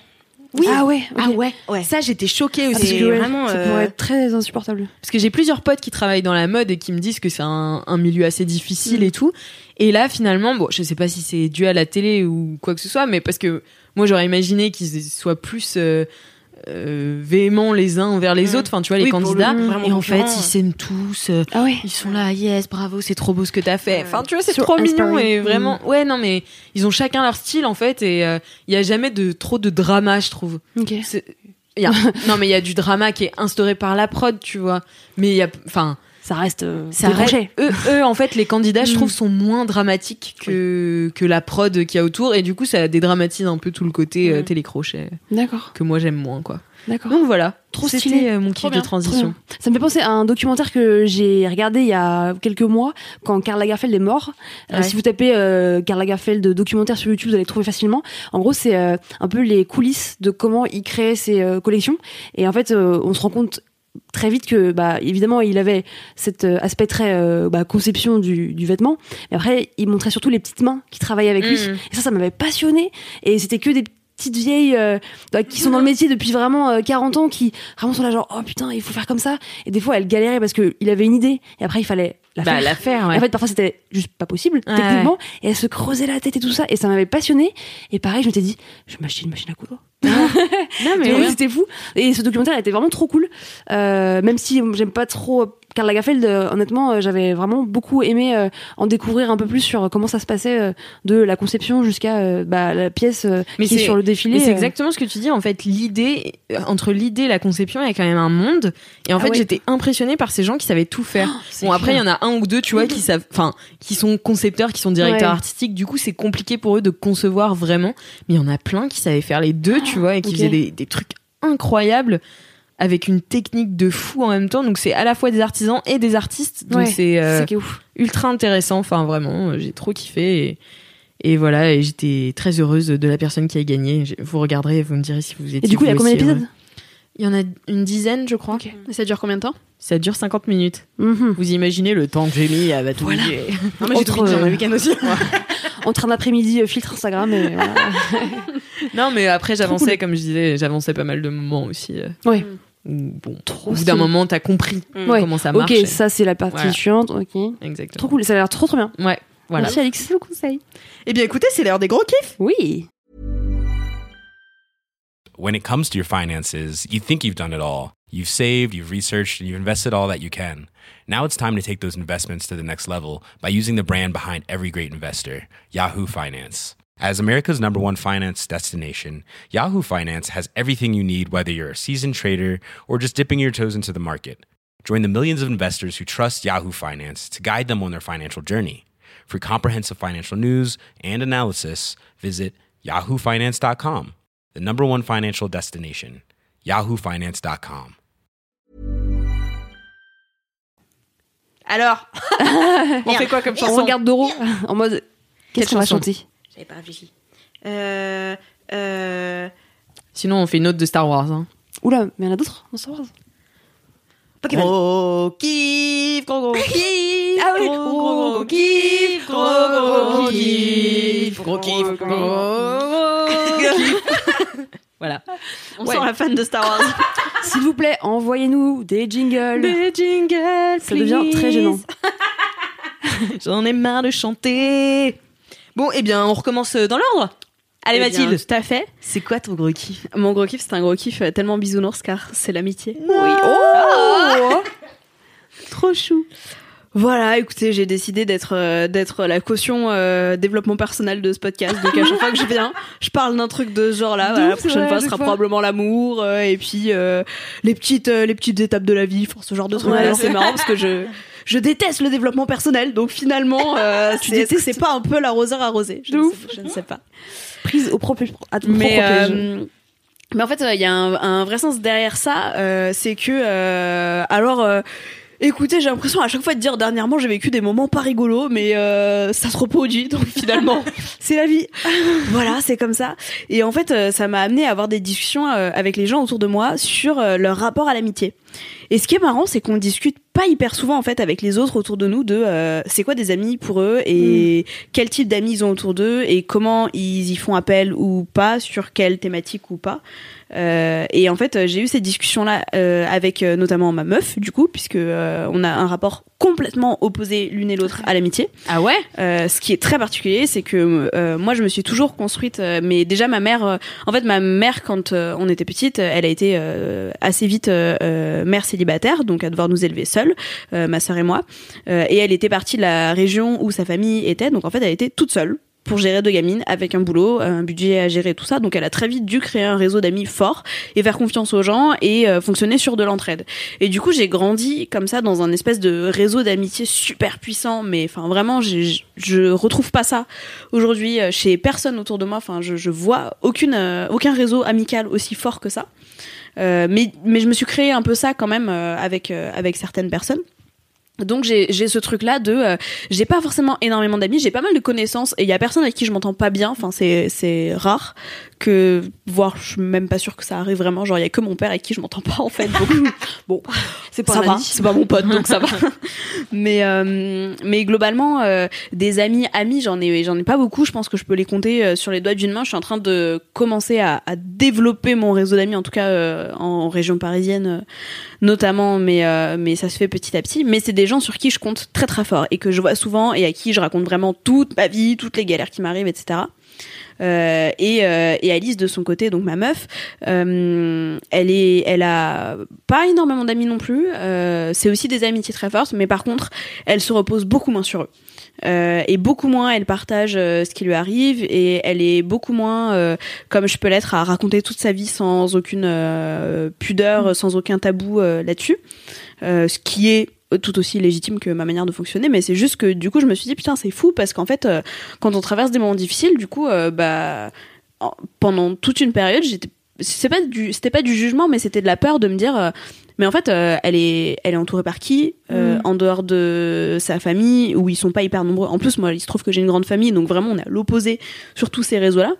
Oui. Ah ouais, Ah ouais. Ouais. Ça, j'étais choquée Ah, aussi. parce c'est que, ouais, vraiment, ça euh, pourrait être très insupportable. Parce que j'ai plusieurs potes qui travaillent dans la mode et qui me disent que c'est un, un milieu assez difficile Mm. et tout. Et là, finalement, bon, je sais pas si c'est dû à la télé ou quoi que ce soit, mais parce que moi, j'aurais imaginé qu'ils soient plus euh, euh, véhéments les uns envers les Mm. autres, enfin, tu vois, les Oui, candidats. Et en fait, ils s'aiment tous. euh, Ah ouais. ils sont là, yes, bravo, c'est trop beau ce que t'as fait. Enfin, tu vois, c'est trop mignon et vraiment, ouais, non, mais ils ont chacun leur style en fait, et euh, il y a jamais de trop de drama, je trouve. Ok. C'est- il y a- non, mais il y a du drama qui est instauré par la prod, tu vois. Mais il y a, enfin, Ça reste. euh, ça reste- eux, eux, en fait, les candidats, je Mm. trouve, sont moins dramatiques que, que la prod qu'il y a autour. Et du coup, ça dédramatise un peu tout le côté euh, Mm. télécrochet D'accord, que moi j'aime moins, quoi. d'accord. Donc voilà. Trop stylé. euh, mon kiff de transition. Ça me fait penser à un documentaire que j'ai regardé il y a quelques mois quand Karl Lagerfeld est mort. Euh, si vous tapez euh, Karl Lagerfeld documentaire sur YouTube, vous allez le trouver facilement. En gros, c'est un peu les coulisses de comment il créait ses collections. Et en fait, on se rend compte très vite que, bah, évidemment, il avait cet euh, aspect très euh, bah, conception du, du vêtement. Mais après, il montrait surtout les petites mains qui travaillaient avec lui. Mm. Et ça, ça m'avait passionné. Et c'était que des petites vieilles euh, bah, qui sont dans le métier depuis vraiment euh, 40 ans, qui vraiment sont là genre, oh putain, il faut faire comme ça. Et des fois, elles galéraient parce qu'il avait une idée. Et après, il fallait la Bah, faire. la faire, ouais. En fait, parfois, c'était juste pas possible, Ouais. techniquement. Et elle se creusait la tête et tout ça. Et ça m'avait passionné. Et pareil, je m'étais dit, je vais m'acheter une machine à coudre. [LAUGHS] non, mais. C'était fou. Et ce documentaire était vraiment trop cool. Euh, même si j'aime pas trop Karl Lagerfeld, euh, honnêtement, euh, j'avais vraiment beaucoup aimé euh, en découvrir un peu plus sur comment ça se passait euh, de la conception jusqu'à euh, bah, la pièce euh, Mais qui est sur le défilé. Mais c'est euh. exactement ce que tu dis. En fait, l'idée, euh, entre l'idée et la conception, il y a quand même un monde. Et en Ah fait, ouais. j'étais impressionnée par ces gens qui savaient tout faire. c'est bon, après, il y en a un ou deux, tu vois, qui [LAUGHS] savent, enfin, qui sont concepteurs, qui sont directeurs Ouais. artistiques. Du coup, c'est compliqué pour eux de concevoir vraiment. Mais il y en a plein qui savaient faire les deux, tu vois, et qui faisaient des, des trucs incroyables avec une technique de fou en même temps. Donc, c'est à la fois des artisans et des artistes. Donc, Ouais, c'est euh, ultra intéressant. Enfin, vraiment, euh, j'ai trop kiffé. Et, et voilà, et j'étais très heureuse de la personne qui a gagné. Vous regarderez, vous me direz si vous étiez. Et du coup, il y a combien d'épisodes heureux. Il y en a une dizaine, je crois. Et ça dure combien de temps? Ça dure 50 minutes. Mhm. Vous imaginez le temps que j'ai mis à tout Voilà. [LAUGHS] Non, mais j'ai dans euh, le week-end aussi. [LAUGHS] [LAUGHS] Entre un après-midi euh, filtre Instagram et voilà. Non, mais après, j'avançais, cool. comme je disais, j'avançais pas mal de moments aussi. euh, Ouais. Bon, Trop au bout d'un moment, t'as compris Mm. Ouais. comment ça marche. Ok, ça c'est la partie Voilà. suivante. Ok. Exactement. Trop cool, ça a l'air trop trop bien. Ouais, voilà. Merci Alix. Le conseil. Eh bien, écoutez, c'est l'heure des gros kiffs. Oui. when it comes to your finances, you think you've done it all. You've saved, you've researched, and you've invested all that you can. Now it's time to take those investments to the next level by using the brand behind every great investor, Yahoo Finance. As America's number one finance destination, Yahoo Finance has everything you need, whether you're a seasoned trader or just dipping your toes into the market. Join the millions of investors who trust Yahoo Finance to guide them on their financial journey. For comprehensive financial news and analysis, visit yahoofinance.com, the number one financial destination, yahoofinance.com. Alors, [LAUGHS] On fait quoi comme On regarde Doro en mode qu'est-ce qu'on va chanson chanter j'avais pas réfléchi. Euh, euh, Sinon, on fait une autre de Star Wars. Hein. Oula, mais il y en a d'autres dans Star Wars? Pokémon. Gros kiff, gros gros kiff. [LAUGHS] Ah oui. gros gros gros kiff, gros gros kiff, gros kiff, gros gros kiff. Voilà. On Ouais. sent la fan de Star Wars. [LAUGHS] S'il vous plaît, envoyez-nous des jingles. Des jingles, Ça devient très gênant. [LAUGHS] J'en ai marre de chanter. Bon, eh bien, on recommence dans l'ordre. Allez, Eh Mathilde. Tout à fait. C'est quoi ton gros kiff? Mon gros kiff, c'est un gros kiff euh, tellement bisounours car c'est l'amitié. Oui. Oh [LAUGHS] Trop chou. Voilà, écoutez, j'ai décidé d'être euh, d'être la caution euh, développement personnel de ce podcast. Donc à chaque fois que je viens, je parle d'un truc de ce genre-là. De Voilà, la prochaine fois à sera fois. probablement l'amour euh, et puis euh, les petites euh, les petites étapes de la vie, enfin, ce genre de trucs. Ouais, là c'est marrant parce que je je déteste le développement personnel, donc finalement, euh, [LAUGHS] Tu c'est détestes. c'est pas un peu l'arroseur arrosé. Je, De ne ouf. sais- je ne sais pas. Prise au propre, Mais, euh, mais en fait, euh, il y a un, un vrai sens derrière ça. euh, c'est que, euh, alors, euh, écoutez, j'ai l'impression à chaque fois de dire dernièrement, j'ai vécu des moments pas rigolos, mais euh, ça se reproduit, donc finalement, [LAUGHS] c'est la vie. [LAUGHS] voilà, c'est comme ça. Et en fait, ça m'a amené à avoir des discussions avec les gens autour de moi sur leur rapport à l'amitié. Et ce qui est marrant, c'est qu'on discute pas hyper souvent en fait avec les autres autour de nous de euh, c'est quoi des amis pour eux et quel type d'amis ils ont autour d'eux et comment ils y font appel ou pas sur quelle thématique ou pas. Euh, et en fait, euh, j'ai eu ces discussions-là euh, avec notamment ma meuf, du coup, puisque on a un rapport complètement opposé l'une et l'autre à l'amitié. Ah ouais? Euh, ce qui est très particulier, c'est que euh, moi, je me suis toujours construite, euh, mais déjà ma mère, euh, en fait, ma mère, quand euh, on était petite, euh, elle a été euh, assez vite mère célibataire, donc à devoir nous élever seule, euh, ma sœur et moi. Euh, et elle était partie de la région où sa famille était, donc en fait, elle était toute seule pour gérer deux gamines avec un boulot, un budget à gérer, tout ça. Donc elle a très vite dû créer un réseau d'amis fort et faire confiance aux gens et euh, fonctionner sur de l'entraide. Et du coup, j'ai grandi comme ça dans un espèce de réseau d'amitié super puissant, mais enfin vraiment, j'ai- je retrouve pas ça aujourd'hui euh, chez personne autour de moi. Enfin, je, je vois aucune, euh, aucun réseau amical aussi fort que ça. Euh, mais, mais je me suis créé un peu ça quand même euh, avec, euh, avec certaines personnes. Donc j'ai ce truc là de euh, j'ai pas forcément énormément d'amis j'ai pas mal de connaissances et il y a personne avec qui je m'entends pas bien. Enfin c'est c'est rare que voire je suis même pas sûre que ça arrive vraiment. Genre il y a que mon père avec qui je m'entends pas en fait. Donc [LAUGHS] bon c'est pas ça un va. ami. c'est pas mon pote donc ça va. [LAUGHS] Mais euh, mais globalement euh, des amis amis j'en ai j'en ai pas beaucoup. Je pense que je peux les compter euh, sur les doigts d'une main. Je suis en train de commencer à, à développer mon réseau d'amis en tout cas euh, en région parisienne notamment. Mais mais ça se fait petit à petit. Mais c'est des gens sur qui je compte très très fort et que je vois souvent et à qui je raconte vraiment toute ma vie toutes les galères qui m'arrivent etc euh, et, euh, et Alice de son côté, donc ma meuf, euh, elle est, elle a pas énormément d'amis non plus. C'est aussi des amitiés très fortes, mais par contre, elle se repose beaucoup moins sur eux. Et beaucoup moins elle partage ce qui lui arrive et elle est beaucoup moins comme je peux l'être à raconter toute sa vie sans aucune pudeur, sans aucun tabou là-dessus. Ce qui est tout aussi légitime que ma manière de fonctionner, mais c'est juste que du coup je me suis dit putain c'est fou parce qu'en fait euh, quand on traverse des moments difficiles, du coup euh, bah en- pendant toute une période j'étais c'est pas du c'était pas du jugement mais c'était de la peur de me dire euh, mais en fait euh, elle est elle est entourée par qui Euh, en dehors de sa famille où ils sont pas hyper nombreux. En plus moi il se trouve que j'ai une grande famille donc vraiment on est à l'opposé sur tous ces réseaux là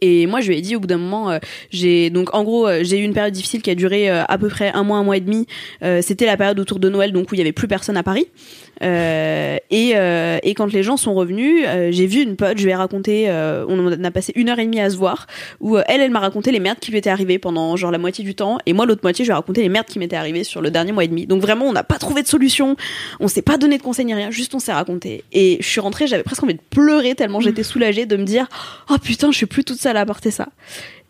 et moi, je lui ai dit au bout d'un moment, euh, j'ai donc en gros, euh, j'ai eu une période difficile qui a duré euh, à peu près un mois, un mois et demi. C'était la période autour de Noël, donc où il y avait plus personne à Paris. Et, et quand les gens sont revenus, j'ai vu une pote, je lui ai raconté, on a passé une heure et demie à se voir, où elle, elle m'a raconté les merdes qui lui étaient arrivées pendant genre la moitié du temps, et moi l'autre moitié, je lui ai raconté les merdes qui m'étaient arrivées sur le dernier mois et demi. Donc vraiment, on n'a pas trouvé de solution, on s'est pas donné de conseils ni rien, juste on s'est raconté. Et je suis rentrée, j'avais presque envie de pleurer tellement j'étais soulagée de me dire, oh putain, je suis plus toute seule à porter ça.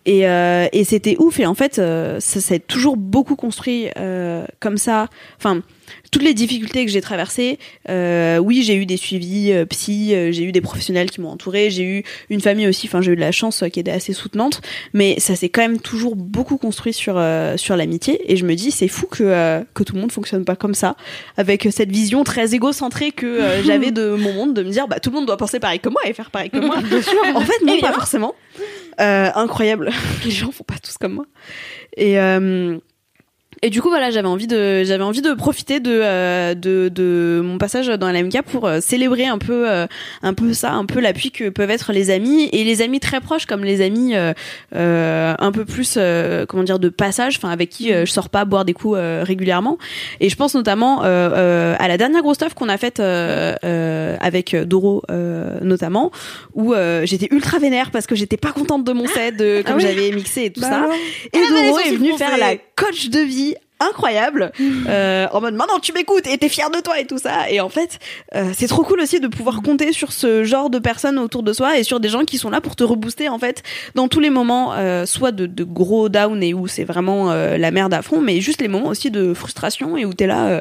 Et, euh, et c'était ouf. Et en fait, euh, ça s'est toujours beaucoup construit euh, comme ça. Enfin, toutes les difficultés que j'ai traversées, euh, oui, j'ai eu des suivis euh, psy, euh, j'ai eu des professionnels qui m'ont entouré, j'ai eu une famille aussi. Enfin, j'ai eu de la chance euh, qui était assez soutenante. Mais ça s'est quand même toujours beaucoup construit sur euh, sur l'amitié. Et je me dis, c'est fou que euh, que tout le monde fonctionne pas comme ça, avec cette vision très égocentrée que [LAUGHS] j'avais de mon monde, de me dire, bah tout le monde doit penser pareil que moi et faire pareil que moi. [LAUGHS] en fait, non, pas forcément. Euh, incroyable. [LAUGHS] Les gens font pas tous comme moi. Et euh, et du coup voilà, j'avais envie de j'avais envie de profiter de euh, de, de mon passage dans l'AMK pour euh, célébrer un peu euh, un peu ça, un peu l'appui que peuvent être les amis et les amis très proches comme les amis un peu plus euh, comment dire de passage, enfin avec qui je sors pas boire des coups régulièrement. Et je pense notamment à la dernière grosse stuff qu'on a faite euh, euh, avec Doro euh, notamment où j'étais ultra vénère parce que j'étais pas contente de mon set de comme oui j'avais mixé et tout Bah ça. Et les Doro est sourcils venu froncés. faire la coach de vie incroyable. Euh, en mode maintenant tu m'écoutes et t'es fier de toi et tout ça. Et en fait euh, c'est trop cool aussi de pouvoir compter sur ce genre de personnes autour de soi et sur des gens qui sont là pour te rebooster en fait dans tous les moments euh, soit de, de gros down et où c'est vraiment euh, la merde à fond mais juste les moments aussi de frustration et où t'es là euh,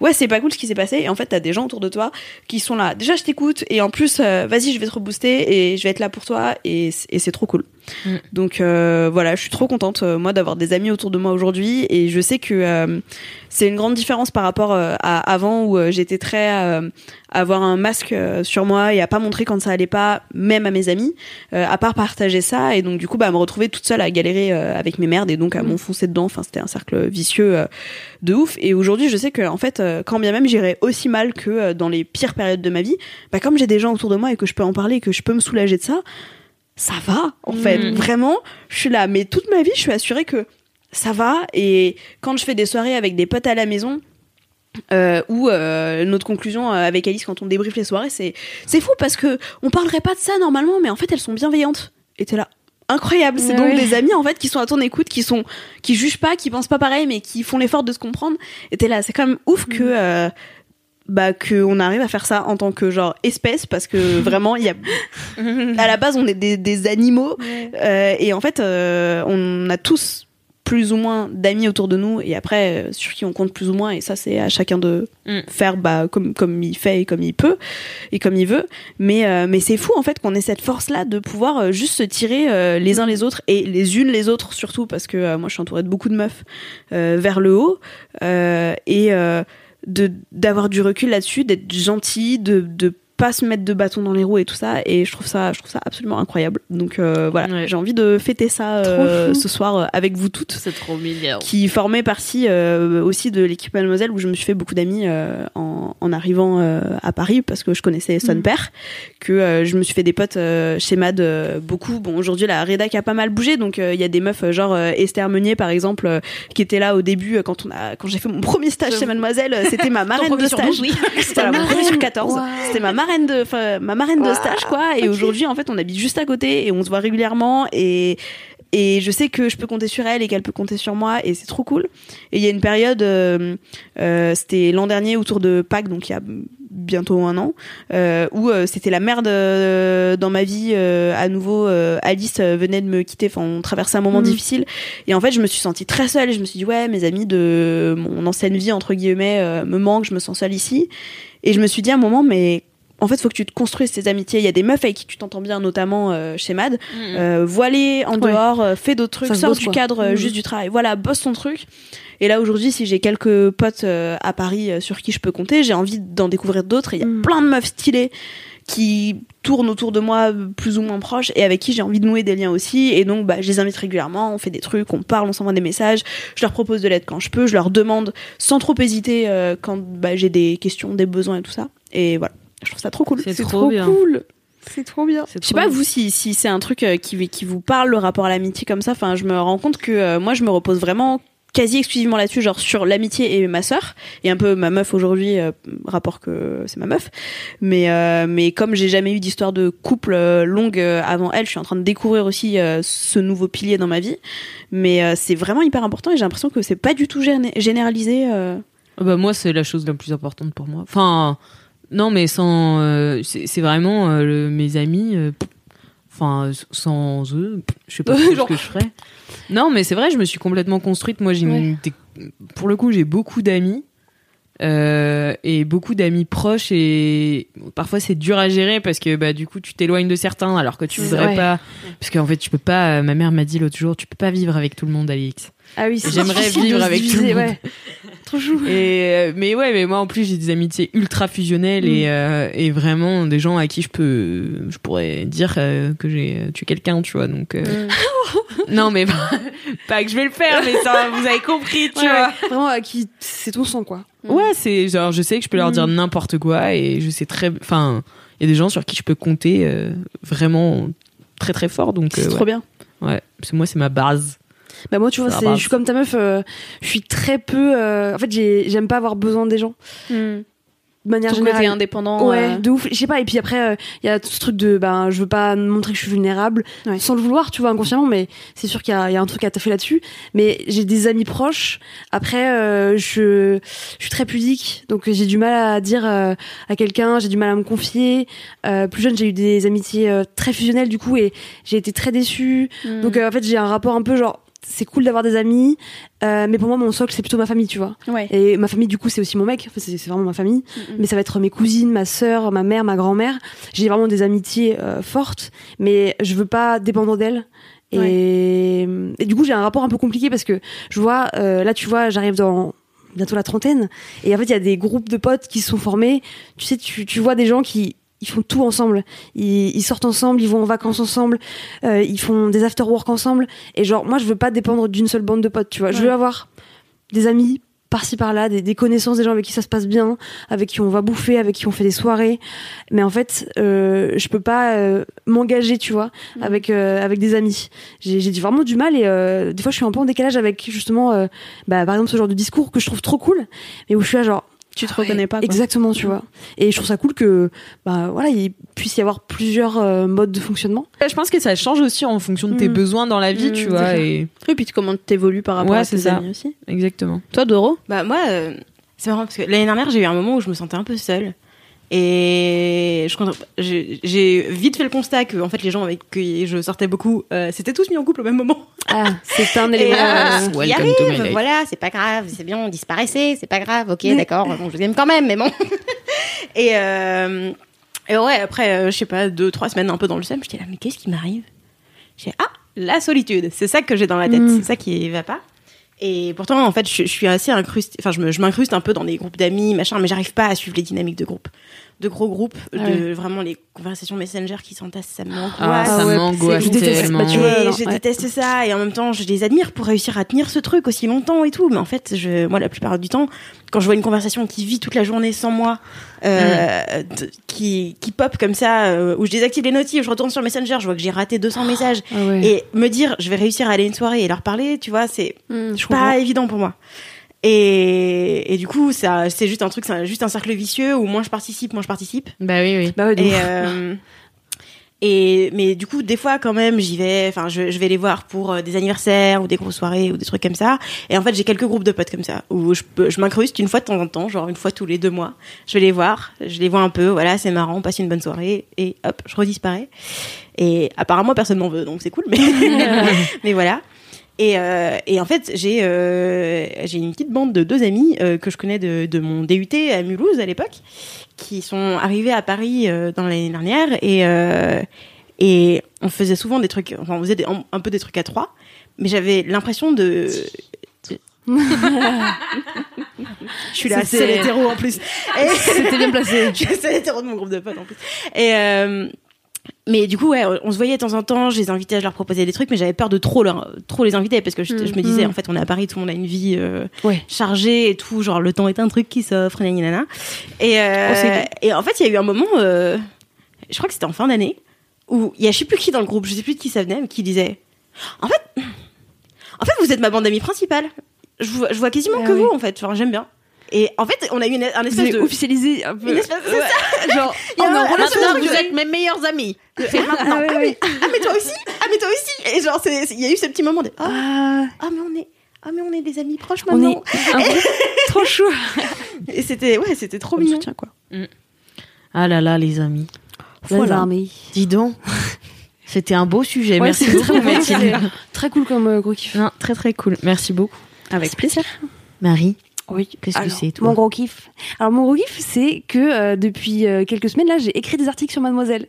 ouais c'est pas cool ce qui s'est passé. Et en fait t'as des gens autour de toi qui sont là. Déjà je t'écoute. Et en plus euh, vas-y je vais te rebooster et je vais être là pour toi. Et, c'est trop cool. Mm. Donc euh, voilà, je suis trop contente euh, moi d'avoir des amis autour de moi aujourd'hui. Et je sais que euh, c'est une grande différence par rapport à avant où j'étais très à avoir un masque sur moi et à pas montrer quand ça allait pas, même à mes amis, à part partager ça. Et donc du coup bah me retrouver toute seule à galérer avec mes merdes et donc à m'enfoncer dedans. Enfin c'était un cercle vicieux de ouf. Et aujourd'hui je sais que en fait euh, quand bien même j'irais aussi mal que euh, dans les pires périodes de ma vie, bah comme j'ai des gens autour de moi et que je peux en parler et que je peux me soulager de ça, ça va en fait. Mm. vraiment je suis là. Mais toute ma vie je suis assurée que ça va. Et quand je fais des soirées avec des potes à la maison euh, ou euh, notre conclusion avec Alice quand on débriefe les soirées c'est c'est fou parce que on parlerait pas de ça normalement mais en fait elles sont bienveillantes. Et t'es là incroyable. C'est donc des amis en fait qui sont à ton écoute qui sont qui jugent pas qui pensent pas pareil mais qui font l'effort de se comprendre. Et t'es là c'est quand même ouf que euh, bah que on arrive à faire ça en tant que genre espèce parce que [LAUGHS] vraiment il y a à la base on est des, des animaux. Euh, et en fait euh, on a tous plus ou moins d'amis autour de nous et après euh, sur qui on compte plus ou moins et ça c'est à chacun de Mm. faire bah comme comme il fait et comme il peut et comme il veut mais euh, mais c'est fou en fait qu'on ait cette force là de pouvoir euh, juste se tirer les uns les autres et les unes les autres surtout parce que moi je suis entourée de beaucoup de meufs vers le haut et de d'avoir du recul là-dessus d'être gentil de de pas se mettre de bâton dans les roues et tout ça et je trouve ça je trouve ça absolument incroyable. Donc euh, voilà. Ouais. j'ai envie de fêter ça euh, ce soir euh, avec vous toutes. C'est trop mignon. qui formait partie euh, aussi de l'équipe Mademoiselle où je me suis fait beaucoup d'amis en, en arrivant à Paris parce que je connaissais son père que je me suis fait des potes chez Mad beaucoup. Bon aujourd'hui la rédac a pas mal bougé donc il y a des meufs genre Esther Meunier par exemple qui était là au début quand on a quand j'ai fait mon premier stage chez Mademoiselle [LAUGHS] c'était ma marraine de stage. c'était la mon premier sur 14 Wow. c'était ma marraine de enfin ma marraine de stage quoi. Et [LAUGHS] aujourd'hui en fait on habite juste à côté et on se voit régulièrement et et je sais que je peux compter sur elle et qu'elle peut compter sur moi et c'est trop cool. Et il y a une période euh, euh, c'était l'an dernier autour de Pâques donc il y a bientôt un an euh, où c'était la merde dans ma vie à nouveau Alice venait de me quitter. Enfin on traversait un moment Mhm. difficile. Et en fait je me suis sentie très seule. Et je me suis dit ouais mes amis de mon ancienne vie entre guillemets me manquent je me sens seule ici. Et je me suis dit à un moment mais en fait, faut que tu te construises tes amitiés. Il y a des meufs avec qui tu t'entends bien, notamment euh, chez Mad. Euh, voiler en Ouais. dehors, euh, fais d'autres trucs, sors du quoi. cadre euh, Mhm. juste du travail. Voilà, bosse ton truc. Et là aujourd'hui, si j'ai quelques potes à Paris sur qui je peux compter, j'ai envie d'en découvrir d'autres. Il y a Mhm. plein de meufs stylées qui tournent autour de moi plus ou moins proches et avec qui j'ai envie de nouer des liens aussi et donc bah je les invite régulièrement on fait des trucs on parle on s'envoie des messages je leur propose de l'aide quand je peux je leur demande sans trop hésiter quand bah, j'ai des questions des besoins et tout ça et voilà je trouve ça trop cool C'est trop bien. cool c'est trop bien C'est je sais pas bien. vous si, si c'est un truc euh, qui, qui vous parle le rapport à l'amitié comme ça enfin je me rends compte que euh, moi je me repose vraiment quasi exclusivement là-dessus genre sur l'amitié et ma sœur et un peu ma meuf aujourd'hui euh, rapport que c'est ma meuf mais euh, mais comme j'ai jamais eu d'histoire de couple euh, longue euh, avant elle je suis en train de découvrir aussi euh, ce nouveau pilier dans ma vie mais euh, c'est vraiment hyper important et j'ai l'impression que c'est pas du tout géné- généralisé Bah moi c'est la chose la plus importante pour moi. Enfin non mais sans euh, c'est vraiment euh, le- mes amis euh, enfin sans eux je sais pas [LAUGHS] ce que je ferais. Non mais c'est vrai je me suis complètement construite. Moi j'ai pour le coup j'ai beaucoup d'amis et beaucoup d'amis proches et parfois c'est dur à gérer parce que bah du coup tu t'éloignes de certains alors que tu voudrais vrai. pas. Parce qu'en fait tu peux pas ma mère m'a dit l'autre jour tu peux pas vivre avec tout le monde Alix Ah oui, J'aimerais vivre avec tout le diviser, monde. ouais. [LAUGHS] Trop chou. Et euh, mais ouais, mais moi en plus j'ai des amitiés ultra fusionnelles et, euh, et vraiment des gens à qui je peux, je pourrais dire euh, que j'ai tué quelqu'un, tu vois. Donc euh, [LAUGHS] non, mais pas, pas que je vais le faire, mais ça, vous avez compris, tu Ouais, vois. ouais. Vraiment, à qui c'est ton sang, quoi. Ouais, c'est genre je sais que je peux leur dire n'importe quoi et je sais très, enfin, il y a des gens sur qui je peux compter euh, vraiment très très fort. Donc c'est euh, trop bien ouais, c'est moi c'est ma base. Bah moi, tu vois, c'est, je suis comme ta meuf. euh, je suis très peu. euh, en fait, j'ai, j'aime pas avoir besoin des gens. De manière ton côté générale. indépendant Ouais, euh, de ouf. Je sais pas. Et puis après, il y a tout ce truc de, ben, je veux pas montrer que je suis vulnérable, Ouais. sans le vouloir, tu vois, inconsciemment. Mais c'est sûr qu'il y a, il y a un truc à taffer là-dessus. Mais j'ai des amis proches. Après, euh, je, je suis très pudique, donc j'ai du mal à dire euh, à quelqu'un. J'ai du mal à me confier. Euh, plus jeune, j'ai eu des amitiés euh, très fusionnelles du coup, et j'ai été très déçue. Mm. Donc euh, en fait, j'ai un rapport un peu genre. C'est cool d'avoir des amis, euh, mais pour moi, mon socle, c'est plutôt ma famille, tu vois. ouais Et ma famille, du coup, c'est aussi mon mec. Enfin, c'est vraiment ma famille. Mais ça va être mes cousines, ma sœur, ma mère, ma grand-mère. J'ai vraiment des amitiés euh, fortes, mais je veux pas dépendre d'elles. Et, et du coup, j'ai un rapport un peu compliqué parce que je vois, euh, là, tu vois, j'arrive dans bientôt la trentaine, et en fait, il y a des groupes de potes qui se sont formés. Tu sais, tu, tu vois des gens qui ils font tout ensemble. Ils, ils sortent ensemble, ils vont en vacances ensemble, euh, ils font des after work ensemble. Et genre, moi, je veux pas dépendre d'une seule bande de potes, tu vois. Je veux avoir des amis par-ci par-là, des, des connaissances, des gens avec qui ça se passe bien, avec qui on va bouffer, avec qui on fait des soirées. Mais en fait, euh, je peux pas euh, m'engager, tu vois, avec euh, avec des amis. J'ai j'ai vraiment du mal et des fois je suis un peu en décalage avec justement, bah, par exemple ce genre de discours que je trouve trop cool, mais où je suis là genre Tu te reconnais pas. quoi. Exactement, tu vois. Et je trouve ça cool que, bah voilà, il puisse y avoir plusieurs euh, modes de fonctionnement. Je pense que ça change aussi en fonction de tes Mm. besoins dans la vie, Mm, tu vois. Et... Et puis comment t'évolues par rapport Ouais, à c'est tes ça. amis aussi. Exactement. Toi, Doro? Bah moi, euh, c'est marrant parce que l'année dernière, j'ai eu un moment où je me sentais un peu seule. Et j'ai vite fait le constat que en fait les gens avec qui je sortais beaucoup, euh, c'était tous mis en couple au même moment. Ah, c'est un [LAUGHS] élément. euh, euh, il welcome arrive, voilà, c'est pas grave, c'est bien, disparaissez, c'est pas grave, ok, d'accord, bon, je vous aime quand même, mais bon. [LAUGHS] et, euh, et ouais, après, euh, je sais pas, deux, trois semaines un peu dans le seum, j'étais là, mais qu'est-ce qui m'arrive? J'ai ah, la solitude, c'est ça que j'ai dans la tête, Mm. c'est ça qui va pas. Et pourtant, en fait, je, suis assez incrustée, enfin, je m'incruste un peu dans des groupes d'amis, machin, mais j'arrive pas à suivre les dynamiques de groupe. De gros groupes, de vraiment les conversations Messenger qui s'entassent, ça m'angoisse. Ah, ça ouais, m'angoisse je déteste. tellement. Bah, tu vois, Et alors, je ouais. déteste ça et en même temps je les admire pour réussir à tenir ce truc aussi longtemps et tout mais en fait je moi la plupart du temps quand je vois une conversation qui vit toute la journée sans moi euh, de- qui qui pop comme ça euh, où je désactive les notifs je retourne sur Messenger je vois que j'ai raté 200 messages Ah ouais. et me dire je vais réussir à aller à une soirée et leur parler tu vois c'est Mm, pas comprends. évident pour moi et, et du coup ça c'est juste un truc c'est juste un cercle vicieux où moins je participe moins je participe Bah oui, oui. Bah de et, euh, et mais du coup, des fois quand même, j'y vais. Enfin, je, je vais les voir pour euh, des anniversaires ou des grosses soirées ou des trucs comme ça. Et en fait, j'ai quelques groupes de potes comme ça où je peux, je m'incruste une fois de temps en temps, genre une fois tous les deux mois. Je vais les voir, je les vois un peu. Voilà, c'est marrant, on passe une bonne soirée et hop, je redisparais. Et apparemment, personne m'en veut, donc c'est cool. Mais [LAUGHS] mais voilà. Et, euh, et en fait, j'ai euh, j'ai une petite bande de deux amis euh, que je connais de, de mon DUT à Mulhouse à l'époque, qui sont arrivés à Paris dans l'année dernière et et on faisait souvent des trucs, enfin on faisait des- un, un peu des trucs à trois, mais j'avais l'impression de [LAUGHS] [LAUGHS] je suis la seule hétéro en plus. C'était bien placé. je suis la seule hétéro de mon groupe de potes en plus. Et euh, mais du coup, ouais, on se voyait de temps en temps. Je les invitais, je leur proposais des trucs, mais j'avais peur de trop leur, trop les inviter parce que je, je me disais, en fait, on est à Paris, tout le monde a une vie euh, Ouais. chargée et tout. Genre, le temps est un truc qui s'offre, nani, nana. Et, euh, Oh, et en fait, il y a eu un moment, euh, je crois que c'était en fin d'année, où il y a je sais plus qui dans le groupe, je sais plus de qui ça venait, mais qui disait, en fait, en fait, vous êtes ma bande d'amis principale. Je vois, je vois quasiment Ah que oui. vous, en fait. Genre, j'aime bien. Et en fait, on a eu une, un Vous espèce de. officialisé un peu. Une espèce de- c'est ça. Genre, [LAUGHS] on un- relation maintenant, vous êtes mes meilleurs amis. C'est maintenant. Ah ouais, Ah, ouais. mais, ah, mais toi aussi Ah, mais toi aussi Et genre, il y a eu ce petit moment de Ah, Ah, ah, mais on est. Ah, mais on est des amis proches on est maintenant. peu [LAUGHS] trop chou. Et c'était, ouais, c'était trop mignon. soutien, quoi. Ah là là, les amis. Voilà. l'armée. Dis donc. [LAUGHS] C'était un beau sujet. Ouais, Merci beaucoup, très, Mathilde. très, très cool comme euh, gros kiff. Non, très très cool. Merci beaucoup. Avec plaisir. Marie, Oui. qu'est-ce que Alors, c'est toi Mon gros kiff. Alors mon gros kiff, c'est que euh, depuis euh, quelques semaines là, j'ai écrit des articles sur Mademoiselle.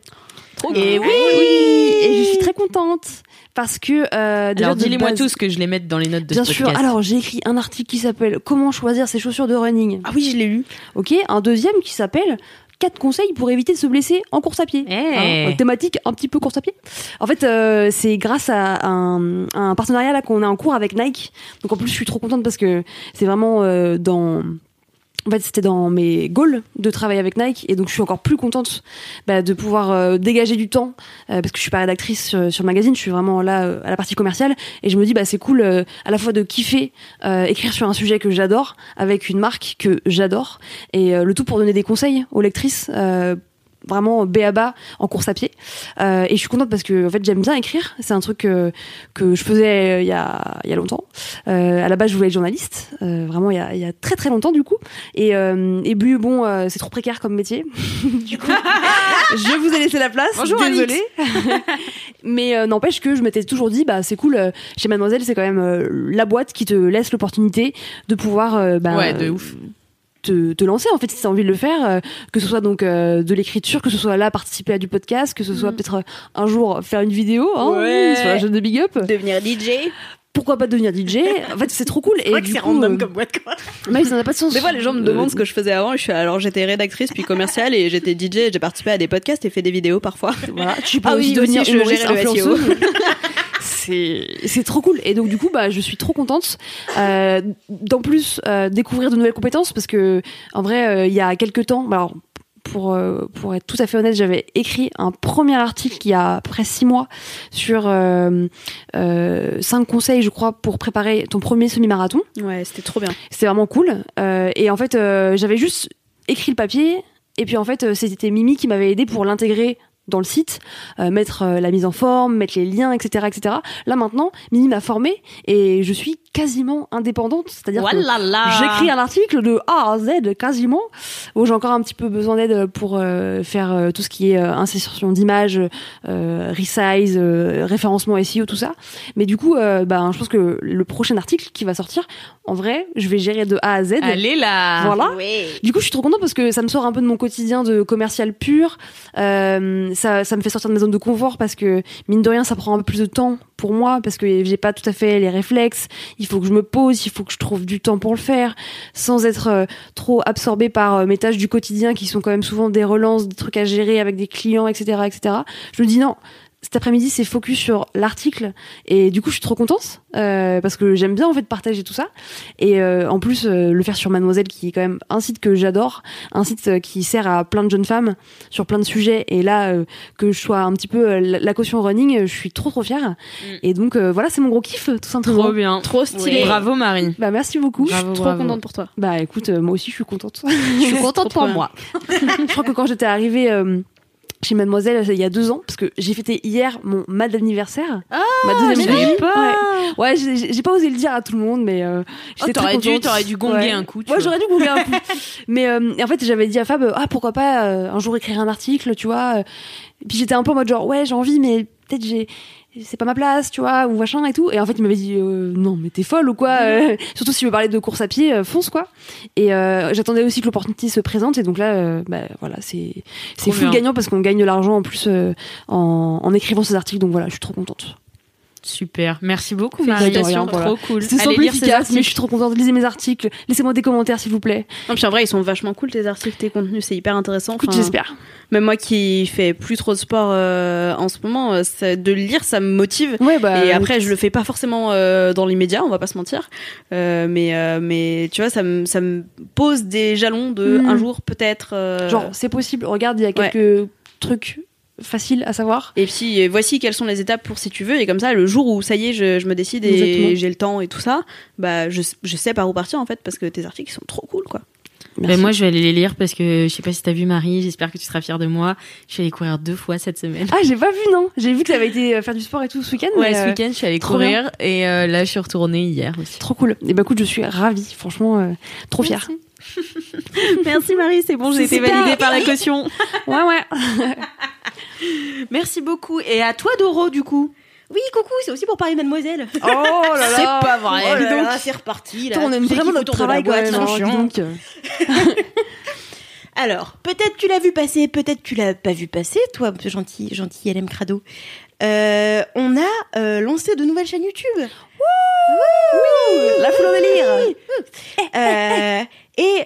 Et oui, Et je suis très contente parce que euh, déjà Alors dis-les-moi base- tous que je les mette dans les notes de Bien ce sûr. Alors j'ai écrit un article qui s'appelle Comment choisir ses chaussures de running. Ah oui, je l'ai lu. Ok. Un deuxième qui s'appelle quatre conseils pour éviter de se blesser en course à pied. Eh. Hein, thématique un petit peu course à pied. En fait, euh, c'est grâce à un, un partenariat là qu'on a en cours avec Nike. Donc en plus, je suis trop contente parce que c'est vraiment euh, dans en fait, c'était dans mes goals de travailler avec Nike et donc je suis encore plus contente bah, de pouvoir euh, dégager du temps euh, parce que je suis pas rédactrice sur, sur le magazine, je suis vraiment là euh, à la partie commerciale et je me dis bah c'est cool euh, à la fois de kiffer euh, écrire sur un sujet que j'adore avec une marque que j'adore et euh, le tout pour donner des conseils aux lectrices euh, vraiment B à bas en course à pied. Euh, et je suis contente parce que en fait j'aime bien écrire. C'est un truc que, que je faisais euh, il y a il y a longtemps. Euh, à la base je voulais être journaliste. Euh, vraiment il y a, il y a très très longtemps du coup. Et et puis bon c'est trop précaire comme métier. [LAUGHS] Du coup [LAUGHS] je vous ai laissé la place. Bonjour, désolée. [LAUGHS] Mais n'empêche que je m'étais toujours dit bah c'est cool chez Mademoiselle c'est quand même la boîte qui te laisse l'opportunité de pouvoir bah, Ouais, de ouf. Te, te lancer en fait si t'as envie de le faire euh, que ce soit donc euh, de l'écriture que ce soit là participer à du podcast que ce soit peut-être euh, un jour faire une vidéo hein, Ouais. sur la chaîne de Big Up Devenir DJ. pourquoi pas devenir DJ en fait c'est trop cool et vrai que c'est coup, random euh, comme boîte, quoi. oui, ça n'a pas de sens Des fois, les gens me demandent ce que je faisais avant. Je suis alors j'étais rédactrice puis commerciale et j'étais DJ. et J'ai participé à des podcasts et fait des vidéos parfois. voilà tu peux Ah aussi oui, devenir aussi, je humoriste, influenceuse. [LAUGHS] c'est trop cool et donc du coup bah je suis trop contente euh, d'en plus euh, découvrir de nouvelles compétences parce que en vrai euh, il y a quelques temps bah, alors pour, pour être tout à fait honnête, j'avais écrit un premier article il y a à peu près six mois sur euh, euh, cinq conseils, je crois, pour préparer ton premier semi-marathon. Ouais, c'était trop bien. C'était vraiment cool. Euh, et en fait, j'avais juste écrit le papier. Et puis en fait, c'était Mimi qui m'avait aidé pour l'intégrer dans le site, euh, mettre euh, la mise en forme, mettre les liens, etc., etc. Là maintenant, Mimi m'a formée et je suis quasiment indépendante, c'est-à-dire que j'écris un article de A à Z quasiment. Où j'ai encore un petit peu besoin d'aide pour euh, faire euh, tout ce qui est euh, insertion d'images, euh, resize, référencement SEO, tout ça. Mais du coup, ben, je pense que le prochain article qui va sortir, en vrai, je vais gérer de A à Z. Allez là Voilà. Du coup, je suis trop contente parce que ça me sort un peu de mon quotidien de commercial pur. Ça, ça me fait sortir de ma zone de confort parce que mine de rien, ça prend un peu plus de temps pour moi parce que j'ai pas tout à fait les réflexes. Il faut que je me pose, il faut que je trouve du temps pour le faire, sans être euh, trop absorbée par euh, mes tâches du quotidien qui sont quand même souvent des relances, des trucs à gérer avec des clients, etc., etc. Je me dis non. Cet après-midi, c'est focus sur l'article et du coup, je suis trop contente euh, parce que j'aime bien en fait partager tout ça et euh, en plus euh, le faire sur Mademoiselle qui est quand même un site que j'adore, un site euh, qui sert à plein de jeunes femmes sur plein de sujets et là euh, que je sois un petit peu euh, la, la caution running, je suis trop trop fière et donc euh, voilà, c'est mon gros kiff tout simplement. Trop bien. Trop stylé. Bravo Marie. Bah merci beaucoup. Je suis trop bravo. contente pour toi. Bah écoute, euh, moi aussi je suis contente. Je suis [LAUGHS] contente pour moi. [LAUGHS] je crois que quand j'étais arrivée euh, chez Mademoiselle il y a deux ans, parce que j'ai fêté hier mon mad anniversaire. Ah, ma deuxième vie. pas. Ouais, ouais j'ai- pas osé le dire à tout le monde, mais euh, Oh, j'étais t'aurais dû, t'aurais dû gonger Ouais. un coup. tu Ouais, j'aurais dû googler un coup. [LAUGHS] Mais euh, en fait, j'avais dit à Fab, ah pourquoi pas euh, un jour écrire un article, tu vois. Et puis j'étais un peu en mode genre, ouais, j'ai envie, mais peut-être j'ai c'est pas ma place, tu vois, ou machin et tout. Et en fait, il m'avait dit, euh, non, mais t'es folle ou quoi euh, [LAUGHS] Surtout si je me parlais de course à pied, euh, fonce quoi. Et euh, j'attendais aussi que l'opportunité se présente. Et donc là, euh, bah, voilà, c'est c'est bien. gagnant parce qu'on gagne de l'argent en plus euh, en, en écrivant ces articles. Donc voilà, je suis trop contente. Super. Merci beaucoup Félicitations, rien, Trop voilà. cool. Allez simple, efficace, mais je suis trop contente. Lisez mes articles. Laissez-moi des commentaires, s'il vous plaît. Non, puis en vrai, ils sont vachement cool tes articles, tes contenus, c'est hyper intéressant. Enfin, j'espère. Même moi qui fais plus trop de sport euh, en ce moment, euh, de le lire, ça me motive. Ouais, bah, et après, je le fais pas forcément euh, dans l'immédiat, on va pas se mentir. Euh, mais, euh, mais tu vois, ça me, ça me pose des jalons de Mm. un jour peut-être. euh, Genre, c'est possible. Regarde, il y a quelques trucs faciles à savoir. Et puis euh, voici quelles sont les étapes pour si tu veux. Et comme ça, le jour où ça y est, je, je me décide et j'ai le temps et tout ça, bah je, je sais par où partir en fait parce que tes articles sont trop cool quoi. Merci. Ben, moi, je vais aller les lire parce que je sais pas si t'as vu Marie. J'espère que tu seras fière de moi. Je suis allée courir deux fois cette semaine. Ah, j'ai pas vu, non. J'ai vu que t'avais été euh, faire du sport et tout ce week-end. Ouais, mais, ce euh, week-end, je suis allée courir et euh, là, je suis retournée hier aussi. Trop cool. Et bah, écoute, je suis ravie. Franchement, euh, trop fière. Merci [LAUGHS] Marie, c'est bon, j'ai été validée par la caution. Ouais, ouais. [LAUGHS] Merci beaucoup. Et à toi, Doro, du coup Oui, coucou, c'est aussi pour parler de Mademoiselle. Oh là là. [LAUGHS] C'est pas vrai. Oh là donc. là, c'est reparti. Là. On aime vraiment notre travail sont hein, donc. [LAUGHS] Alors, peut-être tu l'as vu passer, peut-être tu l'as pas vu passer, toi, gentil, gentil LM Crado. Euh, on a euh, lancé de nouvelles chaînes YouTube. La foule en délire. Euh, et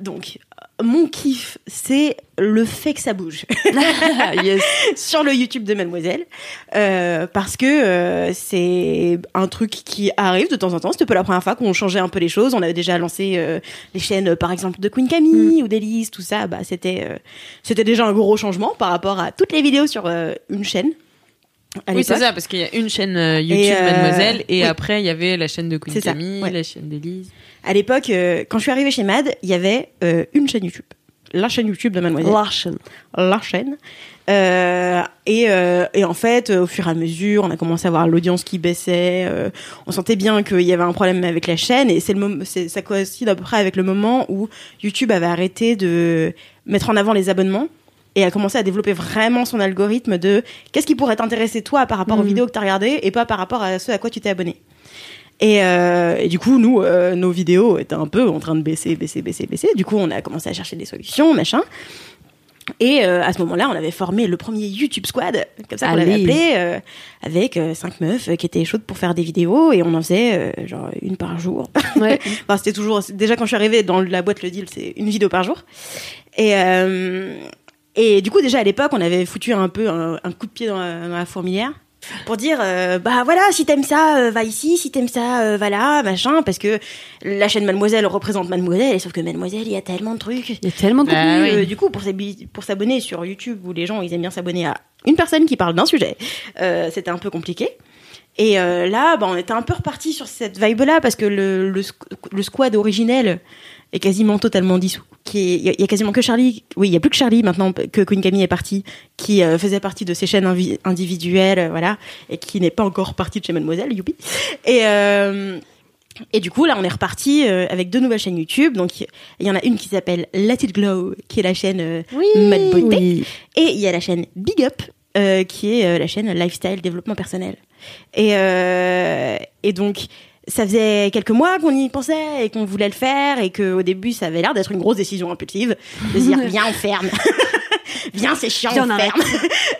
donc, mon kiff, c'est le fait que ça bouge [LAUGHS] yes. [LAUGHS] sur le YouTube de Mademoiselle, Euh, parce que euh, c'est un truc qui arrive de temps en temps. C'était pas la première fois qu'on changeait un peu les choses. On avait déjà lancé euh, les chaînes, par exemple, de Queen Camille ou d'Elise, tout ça. Bah, c'était c'était déjà un gros changement par rapport à toutes les vidéos sur une chaîne. Oui, c'est ça, parce qu'il y a une chaîne YouTube Et, Mademoiselle et oui. après, il y avait la chaîne de Queen Camille, ouais. la chaîne d'Élise. À l'époque, euh, quand je suis arrivée chez Mad, il y avait euh, une chaîne YouTube. La chaîne YouTube de Mademoiselle. Larchen. la chaîne. Euh, et, et en fait, au fur et à mesure, on a commencé à voir l'audience qui baissait. on sentait bien qu'il y avait un problème avec la chaîne. Et c'est le moment, ça coïncide à peu près avec le moment où YouTube avait arrêté de mettre en avant les abonnements et a commencé à développer vraiment son algorithme de qu'est-ce qui pourrait t'intéresser toi par rapport aux Mhm. vidéos que tu as regardées et pas par rapport à ce à quoi tu t'es abonné. Et, euh, et du coup, nous, euh, nos vidéos étaient un peu en train de baisser, baisser, baisser, baisser. Du coup, on a commencé à chercher des solutions, machin. Et euh, à ce moment-là, on avait formé le premier YouTube Squad, comme ça qu'on l'avait appelé, avec cinq meufs qui étaient chaudes pour faire des vidéos, et on en faisait genre une par jour. Ouais. [LAUGHS] Enfin, c'était toujours déjà quand je suis arrivée dans la boîte le deal, c'est une vidéo par jour. Et et du coup déjà à l'époque, on avait foutu un peu un, un coup de pied dans la, dans la fourmilière pour dire euh, bah voilà si t'aimes ça euh, va ici si t'aimes ça euh, va là machin parce que la chaîne Mademoiselle représente Mademoiselle et sauf que Mademoiselle il y a tellement de trucs Il y a tellement de Bah contenu. oui. euh, du coup, pour s'abonner sur YouTube, où les gens ils aiment bien s'abonner à une personne qui parle d'un sujet, euh, c'était un peu compliqué. Et euh, là, bah, on était un peu reparti sur cette vibe-là parce que le, le, le squad originel est quasiment totalement dissous. Qui Il y, a- il y a quasiment que Charlie, oui, il y a plus que Charlie maintenant que Queen Camille est partie, qui euh, faisait partie de ces chaînes individuelles, euh, voilà, et qui n'est pas encore partie de chez Mademoiselle, youpi. Et euh, et du coup, là, on est reparti euh, avec deux nouvelles chaînes YouTube. Donc, il y en a une qui s'appelle Let It Glow, qui est la chaîne euh, Mode Beauté. Oui. Et il y a la chaîne Big Up, euh, qui est la chaîne Lifestyle Développement Personnel. Et, et donc, ça faisait quelques mois qu'on y pensait et qu'on voulait le faire et qu'au début, ça avait l'air d'être une grosse décision impulsive. De se dire, [LAUGHS] viens, on ferme. [LAUGHS] viens, c'est chiant, Viens, on ferme.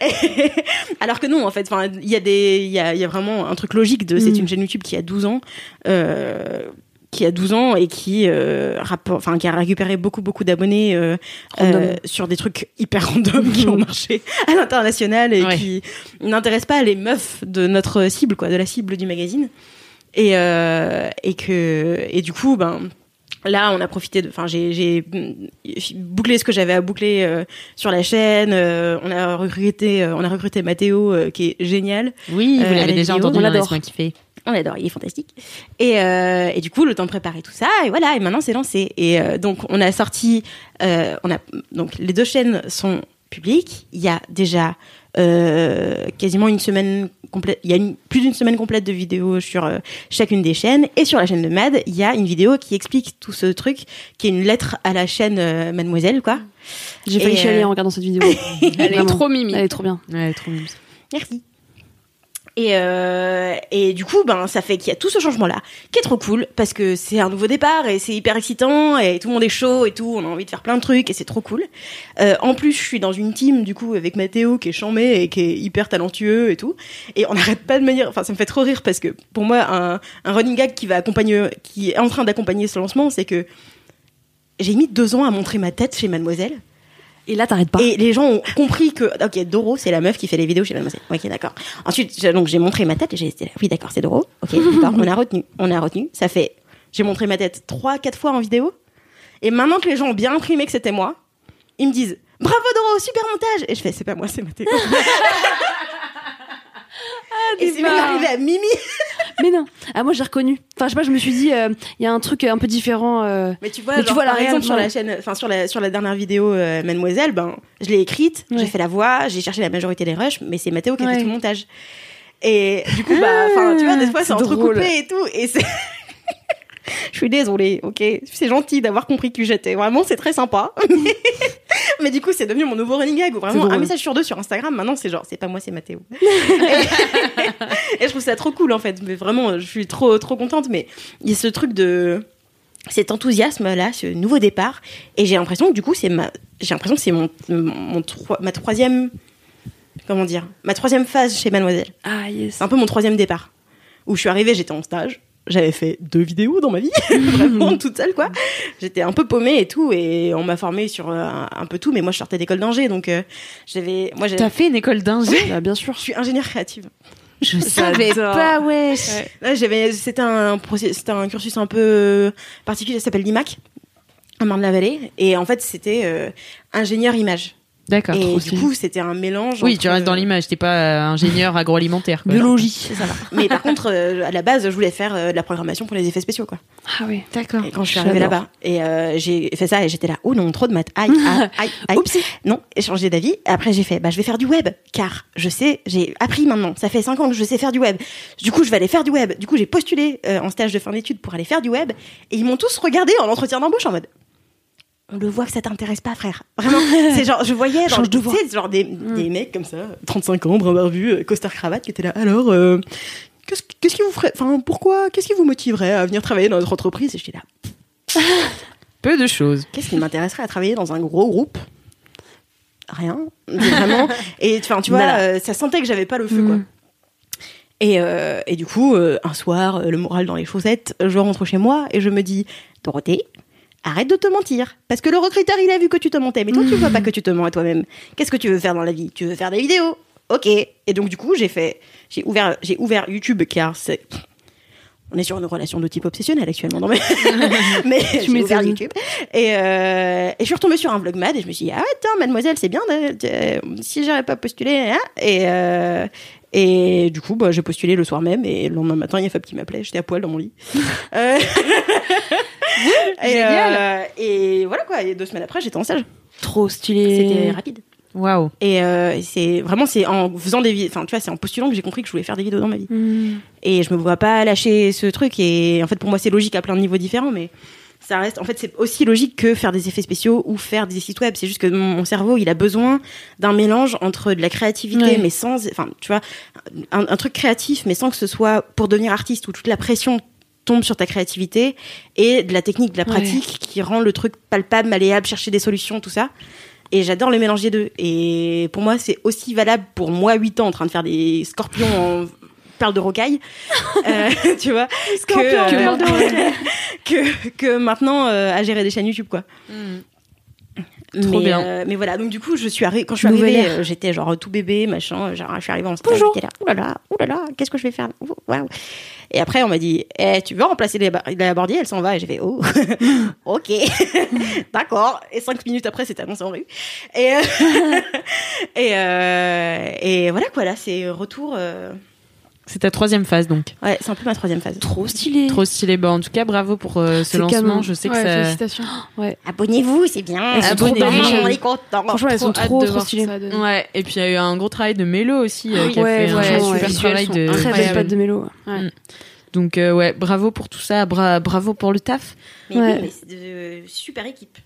Et- [LAUGHS] Alors que non, en fait, enfin, il y a des, il y a, il y a vraiment un truc logique de, c'est Mm. une chaîne YouTube qui a 12 ans, euh, qui a 12 ans et qui, euh, rapport, enfin, qui a récupéré beaucoup, beaucoup d'abonnés, euh, euh, sur des trucs hyper random qui ont marché à l'international et Ouais. qui n'intéressent pas les meufs de notre cible, quoi, de la cible du magazine. Et, euh, et que, et du coup, ben, Là, on a profité de. Enfin, j'ai bouclé ce que j'avais à boucler euh, sur la chaîne. euh, on a recruté, euh, on a recruté Mathéo, qui est génial. Oui, vous l'avez la déjà vidéo, entendu on l'adore. On l'adore, il est fantastique. Et, et du coup, le temps de préparer tout ça, et voilà, et maintenant c'est lancé. Et donc, on a sorti, on a donc les deux chaînes sont publiques. Il y a déjà euh, quasiment une semaine complète. Il y a une- plus d'une semaine complète de vidéos sur euh, chacune des chaînes. Et sur la chaîne de Mad, il y a une vidéo qui explique tout ce truc, qui est une lettre à la chaîne euh, Mademoiselle, quoi. J'ai failli chialer en regardant cette vidéo. [LAUGHS] Elle est trop mimi. Elle est trop bien. Ouais, elle est trop mimes. Merci. Et, euh, et du coup, ben, ça fait qu'il y a tout ce changement-là, qui est trop cool, parce que c'est un nouveau départ, et c'est hyper excitant, et tout le monde est chaud, et tout, on a envie de faire plein de trucs, et c'est trop cool. Euh, en plus, je suis dans une team, du coup, avec Mathéo, qui est chambé, et qui est hyper talentueux, et tout. Et on n'arrête pas de me dire, enfin, ça me fait trop rire, parce que, pour moi, un, un running gag qui va accompagner, qui est en train d'accompagner ce lancement, c'est que j'ai mis deux ans à montrer ma tête chez Mademoiselle. Et là, t'arrêtes pas. Et les gens ont compris que, ok, Doro, c'est la meuf qui fait les vidéos chez Mademoiselle. Ok, d'accord. Ensuite, j'ai- donc j'ai montré ma tête et j'ai là, oui, d'accord, c'est Doro. Ok, [LAUGHS] d'accord, on a retenu. On a retenu. Ça fait, j'ai montré ma tête trois, quatre fois en vidéo. Et maintenant que les gens ont bien imprimé que c'était moi, ils me disent, bravo Doro, super montage. Et je fais, c'est pas moi, c'est Mathéo. [LAUGHS] et c'est même arrivé à Mimi. Mais non. Ah, moi, j'ai reconnu. Enfin, je sais pas, je me suis dit, euh, il y a un truc un peu différent. euh, Mais tu vois, Mais tu vois la exemple, sur la chaîne, enfin, sur la, sur la dernière vidéo, euh, Mademoiselle, ben, je l'ai écrite, Ouais. j'ai fait la voix, j'ai cherché la majorité des rushs, mais c'est Mathéo qui a Ouais. fait tout le montage. Et du coup, bah, enfin, tu vois, des fois, c'est entrecoupé et tout, et c'est. Je suis désolée, ok? C'est gentil d'avoir compris qui j'étais. Vraiment, c'est très sympa. [LAUGHS] Mais du coup, c'est devenu mon nouveau running gag. Où vraiment, un message sur deux sur Instagram, maintenant, c'est genre, c'est pas moi, c'est Mathéo. et, [LAUGHS] et je trouve ça trop cool, en fait. Mais vraiment, je suis trop, trop contente. Mais il y a ce truc de cet enthousiasme là, ce nouveau départ, et j'ai l'impression que du coup c'est ma, j'ai l'impression que c'est mon, mon ma troisième, comment dire, ma troisième phase chez Mademoiselle. Ah, yes. Un peu mon troisième départ, où je suis arrivée, j'étais en stage, j'avais fait deux vidéos dans ma vie, [LAUGHS] vraiment [LAUGHS] toute seule quoi. J'étais un peu paumée et tout, et on m'a formée sur euh, un, un peu tout, mais moi je sortais d'école d'ingé, donc euh, j'avais, moi T'as fait une école d'ingé Bah, bien sûr. je suis ingénieure créative. Je [LAUGHS] savais pas, ouais. Ouais, j'avais, c'était un, c'était un cursus un peu particulier, ça s'appelle l'IMAC, à Marne-la-Vallée. Et en fait, c'était euh, ingénieur image. D'accord. et trop du coup, c'était un mélange. Oui, entre, tu restes dans l'image, t'es pas euh, ingénieur agroalimentaire. quoi. Biologie. [LAUGHS] C'est ça. Mais par contre, euh, à la base, je voulais faire euh, de la programmation pour les effets spéciaux, quoi. Ah, oui. D'accord. Et quand je suis arrivée là-bas, et euh, j'ai fait ça, et j'étais là, oh non, trop de maths, aïe, [LAUGHS] aïe, aïe, aïe. Non, et changé d'avis. Après, j'ai fait, bah, je vais faire du web, car je sais, j'ai appris maintenant. Ça fait cinq ans que je sais faire du web. Du coup, je vais aller faire du web. Du coup, j'ai postulé euh, en stage de fin d'études pour aller faire du web, et ils m'ont tous regardé en entretien d'embauche en mode. On le voit que ça t'intéresse pas, frère. Vraiment, [LAUGHS] c'est genre, je voyais Change de sais, genre des, des mecs comme ça, 35 ans, brun barbu, euh, costard cravate, qui étaient là. Alors, euh, qu'est-ce qu'est-ce qui vous ferait, enfin, pourquoi, qu'est-ce qui vous motiverait à venir travailler dans notre entreprise? Et j'étais là, [LAUGHS] Peu de choses. qu'est-ce qui m'intéresserait à travailler dans un gros groupe? Rien, vraiment. [LAUGHS] Et tu vois, euh, ça sentait que j'avais pas le feu, quoi. Mm. Et, euh, et du coup, un soir, le moral dans les chaussettes, je rentre chez moi et je me dis, Dorothée, arrête de te mentir. Parce que le recruteur, il a vu que tu te mentais, mais toi, tu vois pas que tu te mens à toi-même. Qu'est-ce que tu veux faire dans la vie? Tu veux faire des vidéos Ok. Et donc, du coup, j'ai fait, j'ai ouvert, j'ai ouvert YouTube car c'est. On est sur une relation de type obsessionnel actuellement, non mais, [LAUGHS] mais j'ai ouvert. YouTube et, euh, et je suis retombée sur un vlogmad et je me suis dit ah attends mademoiselle c'est bien de, de- si j'aurais pas postulé hein et euh, et du coup bah, j'ai postulé le soir même et le lendemain matin il y a Fab qui m'appelait j'étais à poil dans mon lit Euh, [LAUGHS] et, euh, et voilà quoi et deux semaines après j'étais en stage Trop stylé. c'était rapide Waouh. et euh, c'est vraiment c'est en faisant des vidéos enfin tu vois c'est en postulant que j'ai compris que je voulais faire des vidéos dans ma vie Mm. et je me vois pas lâcher ce truc et en fait pour moi c'est logique à plein de niveaux différents mais ça reste en fait c'est aussi logique que faire des effets spéciaux ou faire des sites web c'est juste que mon cerveau il a besoin d'un mélange entre de la créativité Ouais. mais sans enfin tu vois un, un truc créatif mais sans que ce soit pour devenir artiste où toute la pression tombe sur ta créativité et de la technique de la Ouais. pratique qui rend le truc palpable malléable chercher des solutions tout ça et j'adore le mélange des deux. Et pour moi, c'est aussi valable pour moi, 8 ans, en train de faire des scorpions en perles de rocaille. [LAUGHS] Euh, [LAUGHS] tu vois que, de euh, [LAUGHS] que, que maintenant euh, à gérer des chaînes YouTube, quoi. Trop mais, bien. euh, mais voilà, donc du coup, je suis arri- quand je suis Nouvelle arrivée, euh, j'étais genre tout bébé, machin. Genre, je suis arrivée en stage, j'étais là, oulala, oulala, qu'est-ce que je vais faire? Et après, on m'a dit, eh, tu veux remplacer la Labordier Elle s'en va. Et j'ai fait, oh, [LAUGHS] ok, [LAUGHS] d'accord. Et cinq minutes après, c'était annoncé en rue. Et, euh, [LAUGHS] et, euh, et voilà quoi, là, c'est retour. Euh, C'est ta troisième phase donc. Ouais, c'est un peu ma troisième phase. Trop stylé. Trop stylé. Bah, en tout cas, bravo pour euh, ce lancement. canon. Je sais que Ouais, ça. Félicitations. Ouais. Abonnez-vous, c'est bien. Abonnez-vous. on est content. Franchement, elles sont Trop trop, de stylées. donne. Ouais, et puis il y a eu un gros travail de Mélo aussi euh, qui a Ouais, fait ouais, un ouais. super travail de. Très belle patte de mélo. Donc euh, ouais, bravo pour tout ça, bra- bravo pour le taf. Mais Ouais. oui, mais c'est de super équipe.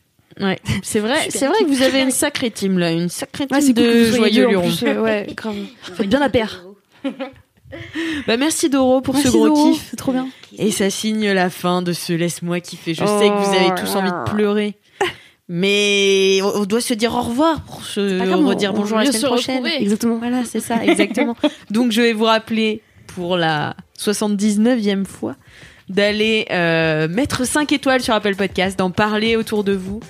Ouais, c'est vrai, c'est vrai que vous avez une sacrée team là, une sacrée team Ouais, de joyeux en plus, euh, Ouais, grave. Faites bien la paire. [LAUGHS] Bah merci Doro pour Merci, ce gros Doro, kiff. C'est trop bien. Et ça signe la fin de ce laisse-moi kiffer. Je sais que vous avez tous envie de pleurer. Mais on on doit se dire au revoir pour se grave, on- redire on bonjour la mieux semaine se prochaine. retrouver. Exactement. Voilà, c'est ça, exactement. [LAUGHS] Donc je vais vous rappeler pour la 79e fois d'aller euh, mettre 5 étoiles sur Apple Podcast, d'en parler autour de vous,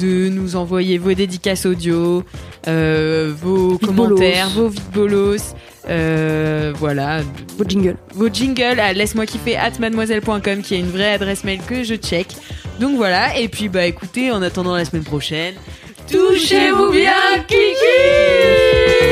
de nous envoyer vos dédicaces audio, euh, vos Vite commentaires, bolos. vos vides bolos, euh, voilà, Beau jingle. vos jingles à laisse-moi kiffer at mademoiselle.com qui est une vraie adresse mail que je check. Donc voilà, et puis bah écoutez, en attendant la semaine prochaine, touchez-vous bien, Kiki